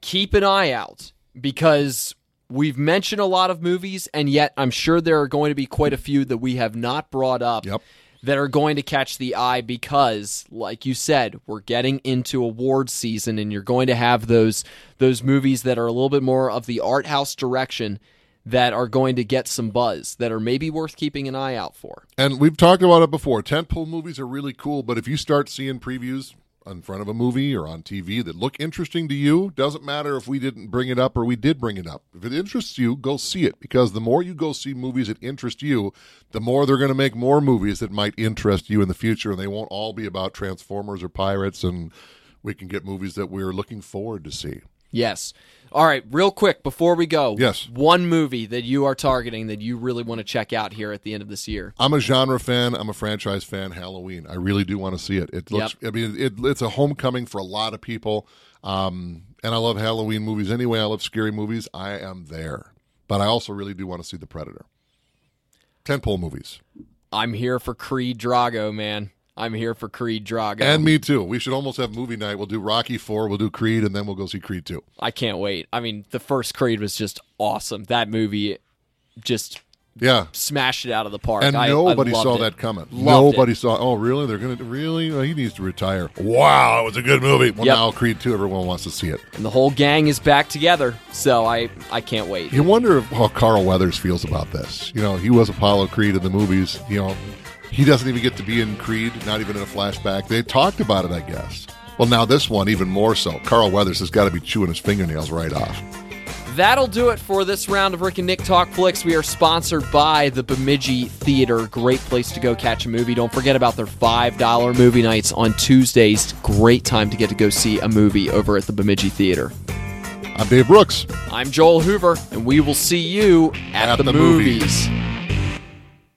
keep an eye out because we've mentioned a lot of movies, and yet I'm sure there are going to be quite a few that we have not brought up Yep. that are going to catch the eye because, like you said, we're getting into award season, and you're going to have those those movies that are a little bit more of the art house direction that are going to get some buzz that are maybe worth keeping an eye out for. And we've talked about it before. Tentpole movies are really cool, but if you start seeing previews in front of a movie or on TV that look interesting to you, doesn't matter if we didn't bring it up or we did bring it up. If it interests you, go see it because the more you go see movies that interest you, the more they're going to make more movies that might interest you in the future, and they won't all be about Transformers or pirates, and we can get movies that we're looking forward to see. Yes. All right, real quick before we go. Yes. One movie that you are targeting that you really want to check out here at the end of this year. I'm a genre fan. I'm a franchise fan. Halloween. I really do want to see it. It looks. I mean, it, it's a homecoming for a lot of people. Um, and I love Halloween movies anyway. I love scary movies. I am there, but I also really do want to see The Predator. Tentpole movies, I'm here for Creed Drago, man. I'm here for Creed Drago. and me too. We should almost have movie night. We'll do Rocky Four. We'll do Creed, and then we'll go see Creed Two. I can't wait. I mean, the first Creed was just awesome. That movie just Yeah. smashed it out of the park. And I- I nobody loved saw it. that coming. Loved nobody it. saw. Oh, really? They're gonna really? Well, he needs to retire. Wow, it was a good movie. Well, Yep. now Creed Two. Everyone wants to see it. And the whole gang is back together. So I I can't wait. You wonder if, how Carl Weathers feels about this. You know, he was Apollo Creed in the movies. You know, he doesn't even get to be in Creed, not even in a flashback. They talked about it, I guess. Well, now this one, even more so. Carl Weathers has got to be chewing his fingernails right off. That'll do it for this round of Rick and Nick Talk Flicks. We are sponsored by the Bemidji Theater. Great place to go catch a movie. Don't forget about their $5 movie nights on Tuesdays. Great time to get to go see a movie over at the Bemidji Theater. I'm Dave Brooks. I'm Joel Hoover, and we will see you at, At the, the movies. movies.